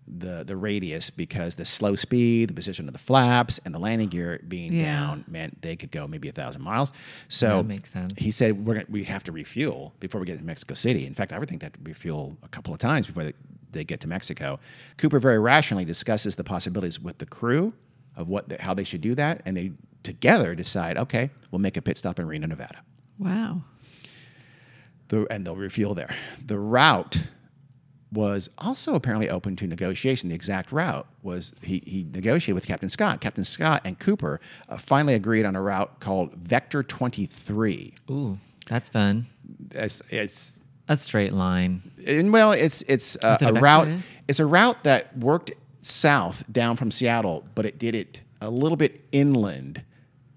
the the radius because the slow speed, the position of the flaps, and the landing gear being Yeah. down meant they could go maybe a thousand miles. So That makes sense. he said we're gonna, we have to refuel before we get to Mexico City. In fact, I would think to refuel a couple of times before they, they get to Mexico. Cooper very rationally discusses the possibilities with the crew of what the, how they should do that, and they together decide, okay, we'll make a pit stop in Reno, Nevada, Wow. The, and they'll refuel there. The route was also apparently open to negotiation. The exact route was he, he negotiated with Captain Scott. Captain Scott and Cooper uh, finally agreed on a route called Vector 23. Ooh, that's fun. It's, it's A straight line. and well, it's it's uh, a a route. is? It's a route that worked south down from Seattle, but it did it a little bit inland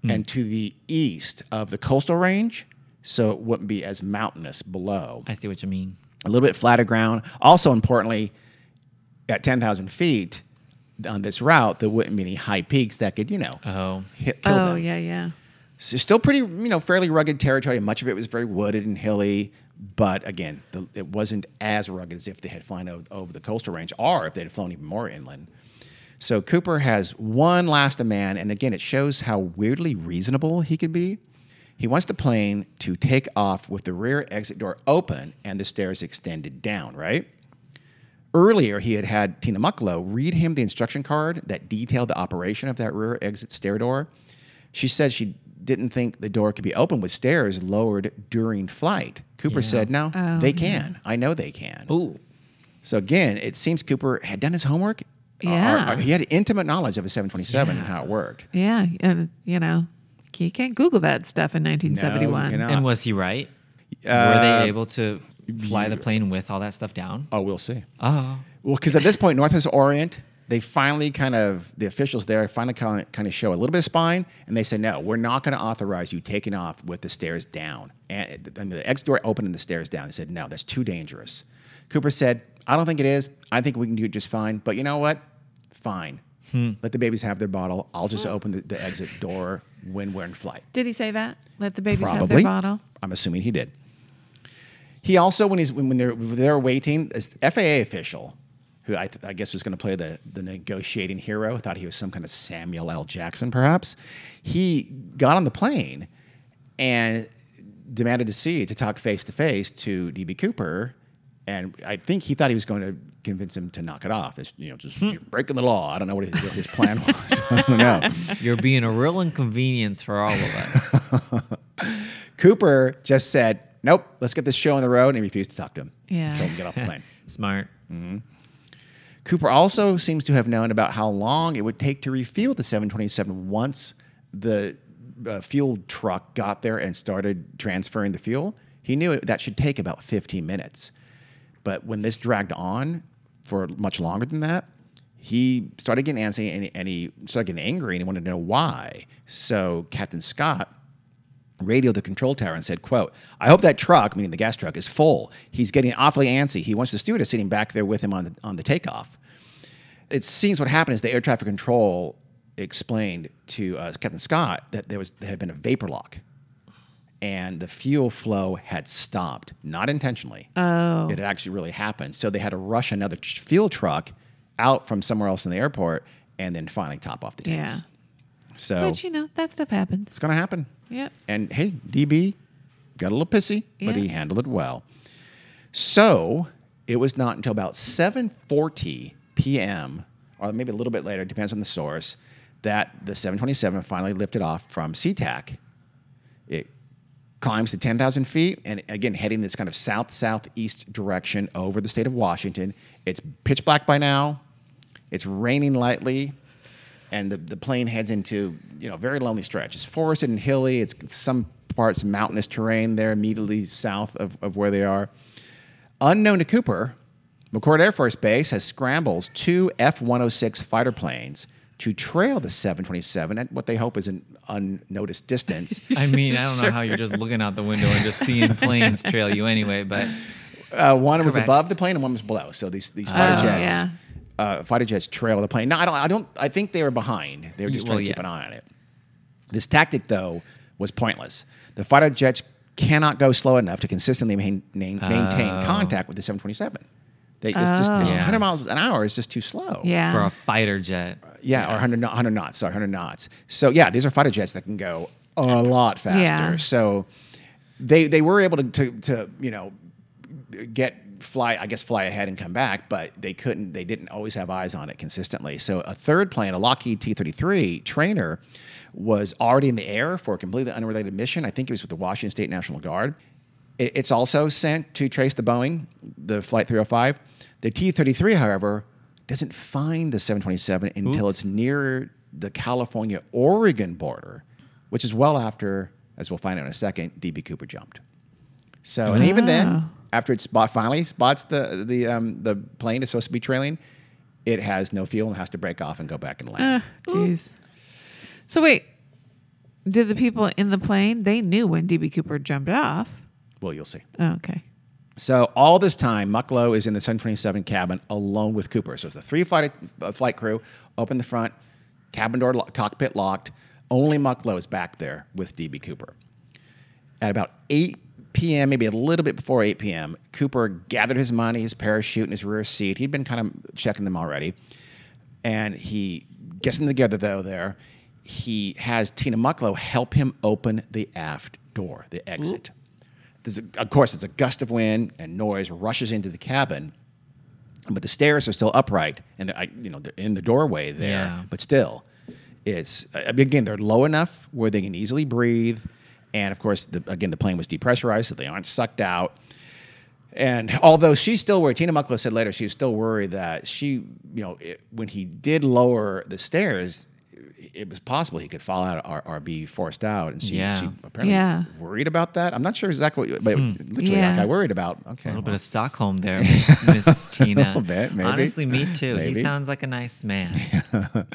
Hmm. and to the east of the coastal range, so it wouldn't be as mountainous below. I see what you mean. A little bit flatter ground. Also, importantly, at ten thousand feet on this route, there wouldn't be any high peaks that could, you know, Oh, hit, kill Oh, them. yeah, yeah. So still pretty, you know, fairly rugged territory. Much of it was very wooded and hilly, but again, the, it wasn't as rugged as if they had flown over, over the coastal range, or if they had flown even more inland. So Cooper has one last demand, and again, it shows how weirdly reasonable he could be. He wants the plane to take off with the rear exit door open and the stairs extended down, right? Earlier, he had had Tina Mucklow read him the instruction card that detailed the operation of that rear exit stair door. She said she didn't think the door could be opened with stairs lowered during flight. Cooper said, No, oh, they can. I know they can. ooh, So again, it seems Cooper had done his homework. Or- or- Yeah. or he had intimate knowledge of a 727 and how it worked. Yeah. And, you know, you can't Google that stuff in 1971. cannot. and was he right? Were Uh, they able to fly the plane with all that stuff down? Oh, we'll see. Oh, Well, because at this point, Northwest Orient, they finally kind of, the officials there finally kind of, kind of show a little bit of spine, and they say, no, we're not going to authorize you taking off with the stairs down. And, and the exit door open and the stairs down. They said, no, that's too dangerous. Cooper said, I don't think it is. I think we can do it just fine. But you know what? Fine. Hmm. Let the babies have their bottle. I'll just open the, the exit door when we're in flight. Did he say that? Let the babies have Probably. their bottle. I'm assuming he did. He also, when he's when when they're they're waiting, this FAA official, who I, th- I guess was going to play the the negotiating hero, thought he was some kind of Samuel L. Jackson, perhaps. He got on the plane and demanded to see to talk face to face to DB Cooper, and I think he thought he was going to convince him to knock it off. It's, you know, just you're breaking the law. I don't know what his, what his plan was. I don't know. You're being a real inconvenience for all of us. Cooper just said, "Nope, let's get this show on the road," and he refused to talk to him. Yeah. told him to get off the plane. Smart. Cooper also seems to have known about how long it would take to refuel the 727 once the uh, fuel truck got there and started transferring the fuel. He knew it, that should take about 15 minutes. But when this dragged on for much longer than that, he started getting antsy and, and he started getting angry and he wanted to know why. So Captain Scott radioed the control tower and said, quote, I hope that truck, meaning the gas truck, is full. He's getting awfully antsy. He wants the stewardess sitting back there with him on the, on the takeoff. It seems what happened is the air traffic control explained to uh, Captain Scott that there was there had been a vapor lock and the fuel flow had stopped, not intentionally. Oh. It had actually really happened. So they had to rush another tr- fuel truck out from somewhere else in the airport and then finally top off the tanks. Yeah. So But you know, that stuff happens. it's going to happen. Yep. And hey, DB got a little pissy, but he handled it well. So it was not until about 7:40 p.m. or maybe a little bit later, depends on the source, that the 727 finally lifted off from SeaTac. It climbs to 10,000 feet, and again heading this kind of south southeast direction over the state of Washington. It's pitch black by now. It's raining lightly and the, the plane heads into you know very lonely stretch. It's forested and hilly. It's some parts mountainous terrain there immediately south of, of where they are. Unknown to Cooper, McChord Air Force Base has scrambles two F-106 fighter planes to trail the 727 at what they hope is an unnoticed distance. I mean, I don't know how you're just looking out the window and just seeing planes trail you anyway, but Uh, one was above the plane and one was below. So these these fighter Oh, jets, yeah. uh, fighter jets trail the plane. No, I don't. I don't. I think they were behind. They were just Well, trying to keep an eye on it. This tactic, though, was pointless. The fighter jets cannot go slow enough to consistently main, main, maintain Oh. contact with the 727. They, it's just it's Oh. 100 miles an hour is just too slow. Yeah. for a fighter jet. Yeah, or 100, kno- 100 knots. Sorry, 100 knots. So yeah, these are fighter jets that can go a lot faster. Yeah. So they they were able to, to to you know get fly I guess fly ahead and come back, but they couldn't. They didn't always have eyes on it consistently. So a third plane, a Lockheed T-33 trainer, was already in the air for a completely unrelated mission. I think it was with the Washington State National Guard. It- It's also sent to trace the Boeing, the Flight 305. The T 33, however, doesn't find the 727 until Oops. it's near the California Oregon border, which is well after, as we'll find out in a second, DB Cooper jumped. So, and even then, Oh. after it spot, finally spots the, the, um, the plane is supposed to be trailing, it has no fuel and has to break off and go back and land. Ah, Jeez. So wait, did the people in the plane they knew when DB Cooper jumped off? well, you'll see. Oh, okay. So all this time, Mucklow is in the 727 cabin alone with Cooper. So it's the three flight, uh, flight crew, open the front, cabin door, lo- cockpit locked. Only Mucklow is back there with DB Cooper. At about 8 p.m., maybe a little bit before 8 p.m., Cooper gathered his money, his parachute, and his rear seat. He'd been kind of checking them already. And he gets them together, though, there. He has Tina Mucklow help him open the aft door, the exit. A, of course, it's a gust of wind and noise rushes into the cabin, but the stairs are still upright and I, you know they're in the doorway there. Yeah. But still, it's mean, again they're low enough where they can easily breathe, and of course, the, again the plane was depressurized, so they aren't sucked out. And although she's still worried, Tina Mucklow said later she was still worried that she, you know, it, when he did lower the stairs, it was possible he could fall out or, or be forced out. And she, Yeah. she apparently Yeah. worried about that. I'm not sure exactly, what, but hmm. literally, Yeah. like I worried about. Okay, A little bit of Stockholm there, Miss, Miss Tina. little bit, maybe. Honestly, me too. Maybe. He sounds like a nice man.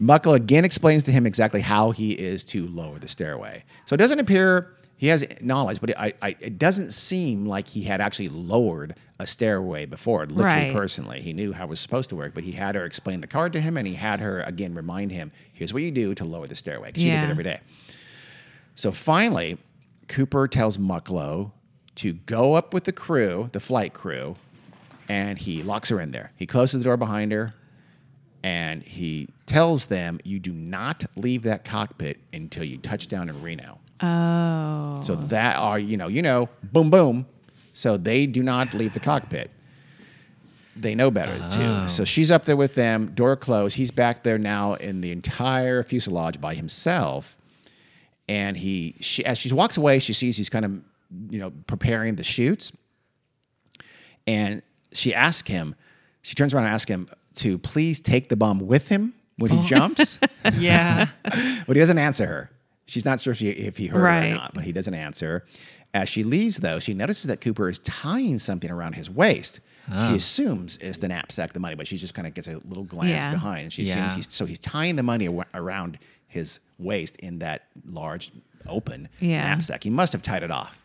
Mucklow again explains to him exactly how he is to lower the stairway. So it doesn't appear He has knowledge, but it, I, I, it doesn't seem like he had actually lowered a stairway before, literally Right. personally. He knew how it was supposed to work, but he had her explain the card to him and he had her, again, remind him here's what you do to lower the stairway. 'cause she did Yeah. it every day. So finally, Cooper tells Mucklow to go up with the crew, the flight crew, and he locks her in there. He closes the door behind her and he tells them, You do not leave that cockpit until you touch down in Reno. Oh. So that are, you know, you know, boom, boom. So they do not leave the cockpit. They know better too. So oh. she's up there with them, door closed. He's back there now in the entire fuselage by himself. And he, she, as she walks away, she sees he's kind of, you know, preparing the chutes. And she asks him, she turns around and asks him to please take the bomb with him when he oh. jumps. yeah. But he doesn't answer her. She's not sure if he, if he heard her or not, but he doesn't answer. As she leaves, though, she notices that Cooper is tying something around his waist. She assumes it's the knapsack, the money, but she just kind of gets a little glance Yeah. behind. And she Yeah. assumes he's so he's tying the money awa- around his waist in that large open Yeah. knapsack. He must have tied it off.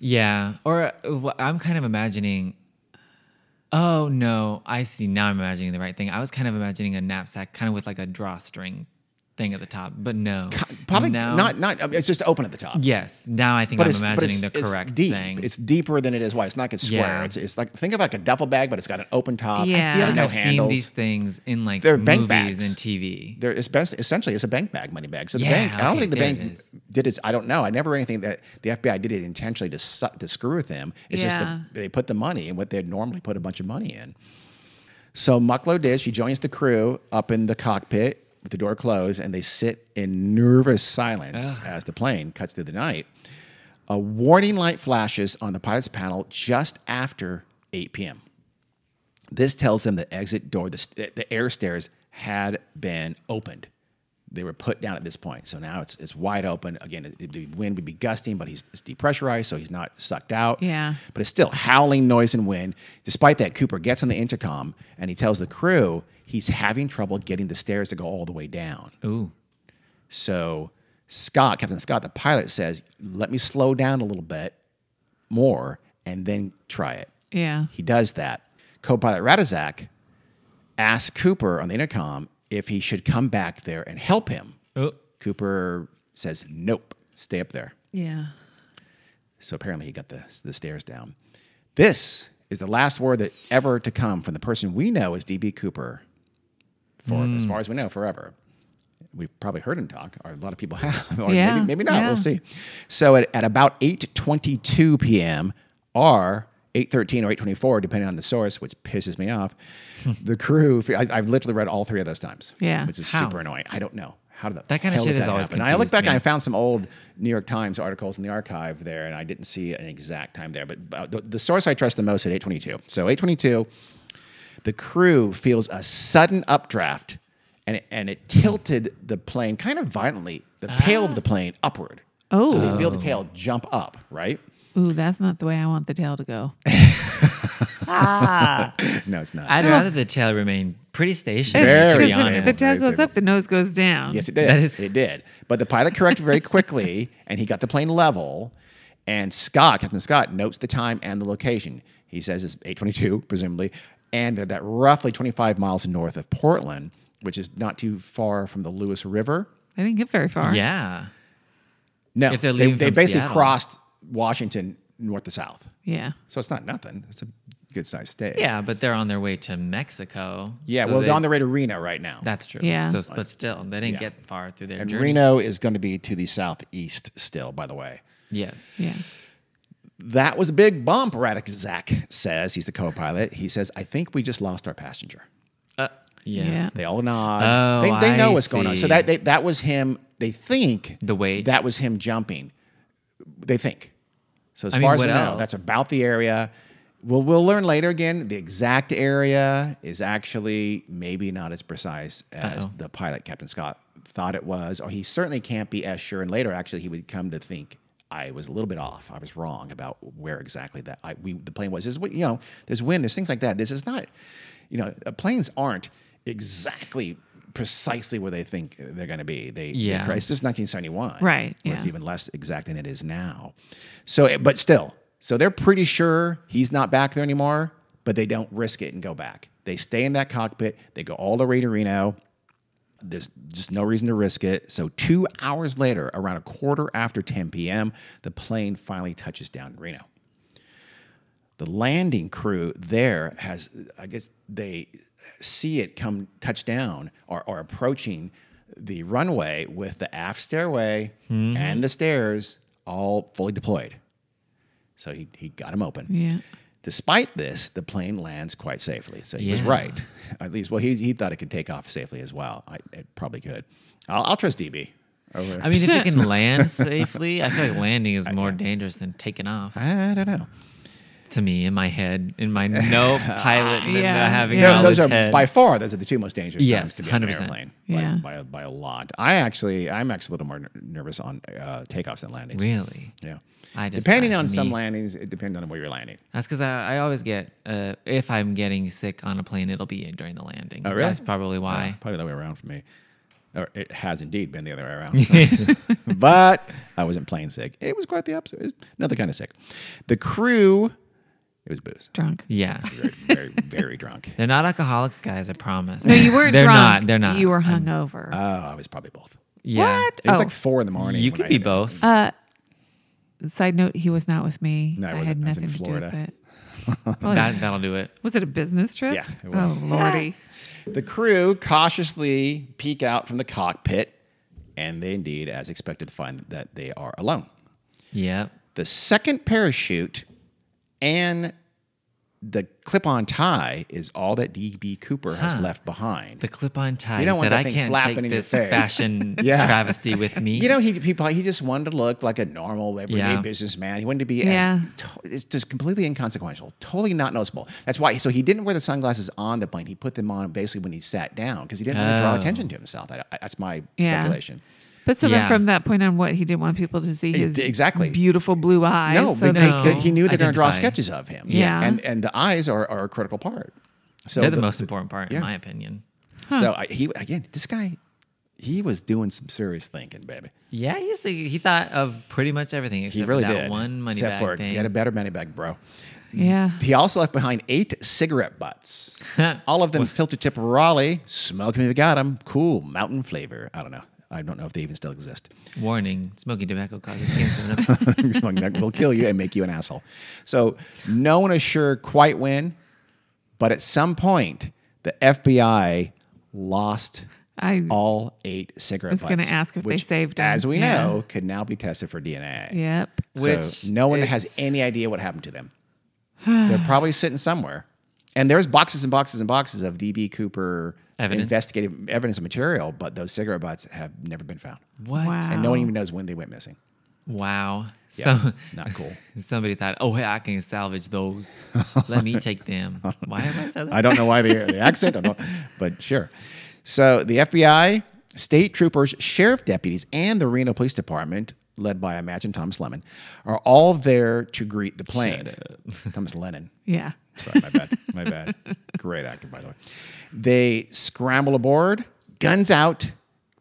Yeah. Or uh, I'm kind of imagining. Oh no, I see. Now I'm imagining the right thing. I was kind of imagining a knapsack, kind of with like a drawstring thing at the top, but no. Probably now, not. Not. I mean, It's just open at the top. Yes. Now I think But I'm it's, but imagining it's, the it's correct deep. thing. It's deeper than it is wide. It's not like square. Yeah. It's, it's like think of like a duffel bag, but it's got an open top. Yeah. I feel like no I've seen these things in like They're bank movies bags. and TV. There, it's best, essentially it's a bank bag, money bag. So the Yeah, bank, I don't think the bank it is. did it. I don't know. I never read anything that the FBI did it intentionally to su- to screw with them. It's just the, they put the money in what they'd normally put a bunch of money in. So Mucklow did. She joins the crew up in the cockpit with the door closed, and they sit in nervous silence ah. as the plane cuts through the night. A warning light flashes on the pilot's panel just after 8 p.m. This tells them the exit door, the, st- the air stairs had been opened. They were put down at this point. So now it's, it's wide open. Again, it, the wind would be gusting, but he's it's depressurized, so he's not sucked out. Yeah. But it's still howling noise and wind. Despite that, Cooper gets on the intercom and he tells the crew he's having trouble getting the stairs to go all the way down. Ooh. So Scott, Captain Scott, the pilot says, let me slow down a little bit more and then try it. Yeah. He does that. Co-pilot Rataczak asks Cooper on the intercom if he should come back there and help him. Oh. Cooper says, "Nope, stay up there." Yeah. So apparently he got the, the stairs down. This is the last word that ever to come from the person we know as DB Cooper for as far as we know, forever. We've probably heard him talk, or a lot of people have, or Yeah, maybe, maybe not. yeah. We'll see. So at, at about 8.22 p.m. or 8.13 or 8.24, depending on the source, which pisses me off, the crew, I, I've literally read all three of those times, Yeah. which is How? super annoying. I don't know. How did that, That kinda shit does has that always happen? And I looked confused back and. I found some old New York Times articles in the archive there, and I didn't see an exact time there. But uh, the, the source I trust the most at 822. So 822, the crew feels a sudden updraft, and it, and it tilted the plane kind of violently, the tail of the plane upward. Oh. So they feel the tail jump up, right? Ooh, that's not the way I want the tail to go. ah. No, it's not. I'd rather the tail remain pretty stationary. Very to be Because if honest. the tail goes up, the nose goes down. Yes, it did. That is- it did. But the pilot corrected very quickly, and he got the plane level. And Scott, Captain Scott, notes the time and the location. He says it's 822, presumably, and they're that roughly 25 miles north of Portland, which is not too far from the Lewis River. I didn't get very far. Yeah. No, If they're they, leaving they from basically Seattle. crossed Washington north to south. Yeah. So it's not nothing. It's a good sized state. Yeah, but they're on their way to Mexico. Yeah, so well, they- they're on their way to Reno right now. That's true. Yeah. So, but still, they didn't Yeah. get far through their and journey. Reno is going to be to the southeast still, by the way. Yes. Yeah. That was a big bump, Rataczak says. He's the co pilot. He says, I think we just lost our passenger. Uh, yeah. Yeah. They all nod. Oh, they, they know I what's going on. So that they, that was him. They think The weight. that was him jumping. They think. So as I mean, far as we what know, that's about the area. We'll we'll learn later. Again, the exact area is actually maybe not as precise as Uh-oh. the pilot, Captain Scott, thought it was, or he certainly can't be as sure. And later, actually, he would come to think. I was a little bit off. I was wrong about where exactly that I, we the plane was. There's you know, there's wind, there's things like that. This is not, you know, uh, planes aren't exactly precisely where they think they're going to be. They, Yeah. they, it's just 1971, Right, Where it's even less exact than it is now. So, but still, so they're pretty sure he's not back there anymore, but they don't risk it and go back. They stay in that cockpit. They go all the way to Reno. There's just no reason to risk it. So, two hours later, around a quarter after 10 p.m., the plane finally touches down in Reno the landing crew there has i guess they see it come touch down or, or approaching the runway with the aft stairway mm-hmm. and the stairs all fully deployed so he, he got them open Yeah. Despite this the plane lands quite safely so he was right at least well he, he thought it could take off safely as well I, it probably could i'll, I'll trust db over I mean, if it can land safely, I feel like landing is more dangerous than taking off. i don't know To me, in my head, in my no pilot, Yeah, having yeah. No, those are head. by far those are the two most dangerous Yes, times to be on an 100%. airplane. Yeah. by, by, by a lot. I actually, I'm actually a little more ner- nervous on uh, takeoffs than landings. really. Yeah. I just Depending I- on some landings, it depends on where you're landing. That's because I, I always get uh, if I'm getting sick on a plane, it'll be during the landing. Oh, really? That's probably why. Uh, probably the way around for me. Or it has indeed been the other way around. but I wasn't plane sick. It was quite the opposite. It was another kind of sick. The crew, it was booze. Drunk. Yeah, Very, very, very drunk. they're not alcoholics, guys. I promise. No, you weren't They're drunk. not. They're not. You were I'm- hungover. Oh, I was probably both. Yeah. What? It was Oh. like four in the morning. You could I be both. Uh, side note: He was not with me. No, I I wasn't. had I was in nothing to do with it. Well, that that'll do it. was it a business trip? Yeah, it Oh was. lordy. The crew cautiously peek out from the cockpit, and they indeed, as expected, find that they are alone. Yeah. The second parachute and the clip-on tie is all that DB Cooper has Huh. left behind. The clip-on tie. You don't want said, that I can't flapping take in your this face." fashion Yeah. travesty with me. you know, he he, he just wanted to look like a normal everyday Yeah. businessman. He wanted to be Yeah. as, to- it's just completely inconsequential, totally not noticeable. That's why. So he didn't wear the sunglasses on the plane. He put them on basically when he sat down because he didn't want to draw Oh. attention to himself. I, I- that's my Yeah. speculation. But so then, Yeah. from that point on, what he didn't want people to see his exactly. beautiful blue eyes. No, so because No. he knew they're going to draw sketches of him. Yeah. and and the eyes are, are a critical part. So They're the, most important part, yeah. in my opinion. So I, he again, this guy, he was doing some serious thinking, baby. Yeah, he's the, he thought of pretty much everything except He really for that did. one money Except bag for thing. get a better money bag, bro. yeah. He also left behind eight cigarette butts. All of them filter tip Raleigh. Smoke Smoke 'em if you got 'em. Cool mountain flavor. I don't know. I don't know if they even still exist. Warning: smoking tobacco causes cancer. Smoking that will kill you and make you an asshole. So no one is sure quite when, but at some point the FBI lost I all eight cigarette I was gonna ask if they saved saved 'em. As we Yeah. know, could now be tested for DNA. yep. So Which no one has any idea what happened to them. They're probably sitting somewhere. And there's boxes and boxes and boxes of DB Cooper Evidence. investigative evidence and material, but those cigarette butts have never been found. what? Wow. And no one even knows when they went missing. Wow. Yeah, So not cool. somebody thought, oh, hey, I can salvage those. Let me take them. Why am I said that? I don't know why the, the accent, I don't, Know, but sure. So the FBI, state troopers, sheriff deputies, and the Reno Police Department, led by Imagine Thomas Lemon, are all there to greet the plane. Thomas Lennon. Yeah. Sorry, my bad. My bad. Great actor, by the way. They scramble aboard, guns out.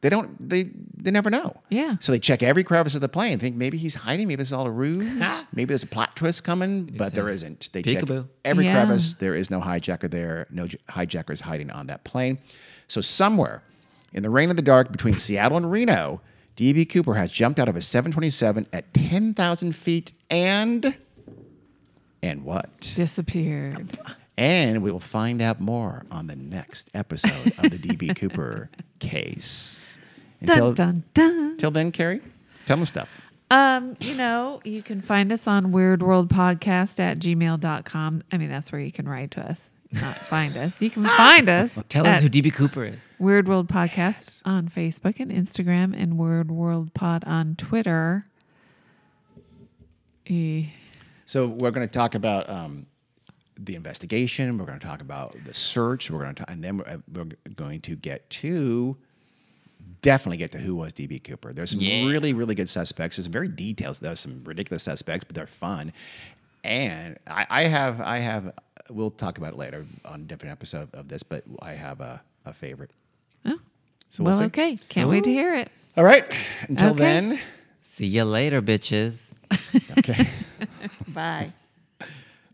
They don't. They they never know. Yeah. So they check every crevice of the plane. Think maybe he's hiding. Maybe it's all a ruse. maybe there's a plot twist coming, but there isn't. They check every Yeah. crevice. There is no hijacker there. No j- hijackers hiding on that plane. So somewhere in the rain of the dark between Seattle and Reno, DB Cooper has jumped out of a 727 at 10,000 feet and and what? Disappeared. And we will find out more on the next episode of the DB Cooper case. Until, Dun dun dun. until then, Carrie, tell them stuff. Um, you know, you can find us on Weird World Podcast at gmail.com. I mean, that's where you can write to us, not find us. You can find us. Tell us who DB Cooper is. Weird World Podcast on Facebook and Instagram and Weird World Pod on Twitter. Eh, So we're going to talk about um, the investigation. We're going to talk about the search. We're going to, and then we're, we're going to get to definitely get to who was DB Cooper. There's some Yeah. really, really good suspects. There's some very details. There's some ridiculous suspects, but they're fun. And I, I have, I have. We'll talk about it later on a different episode of this, but I have a, a favorite. Oh, So we'll well, okay. Can't wait to hear it. All right. Until Okay. then. See you later, bitches. Okay. Bye.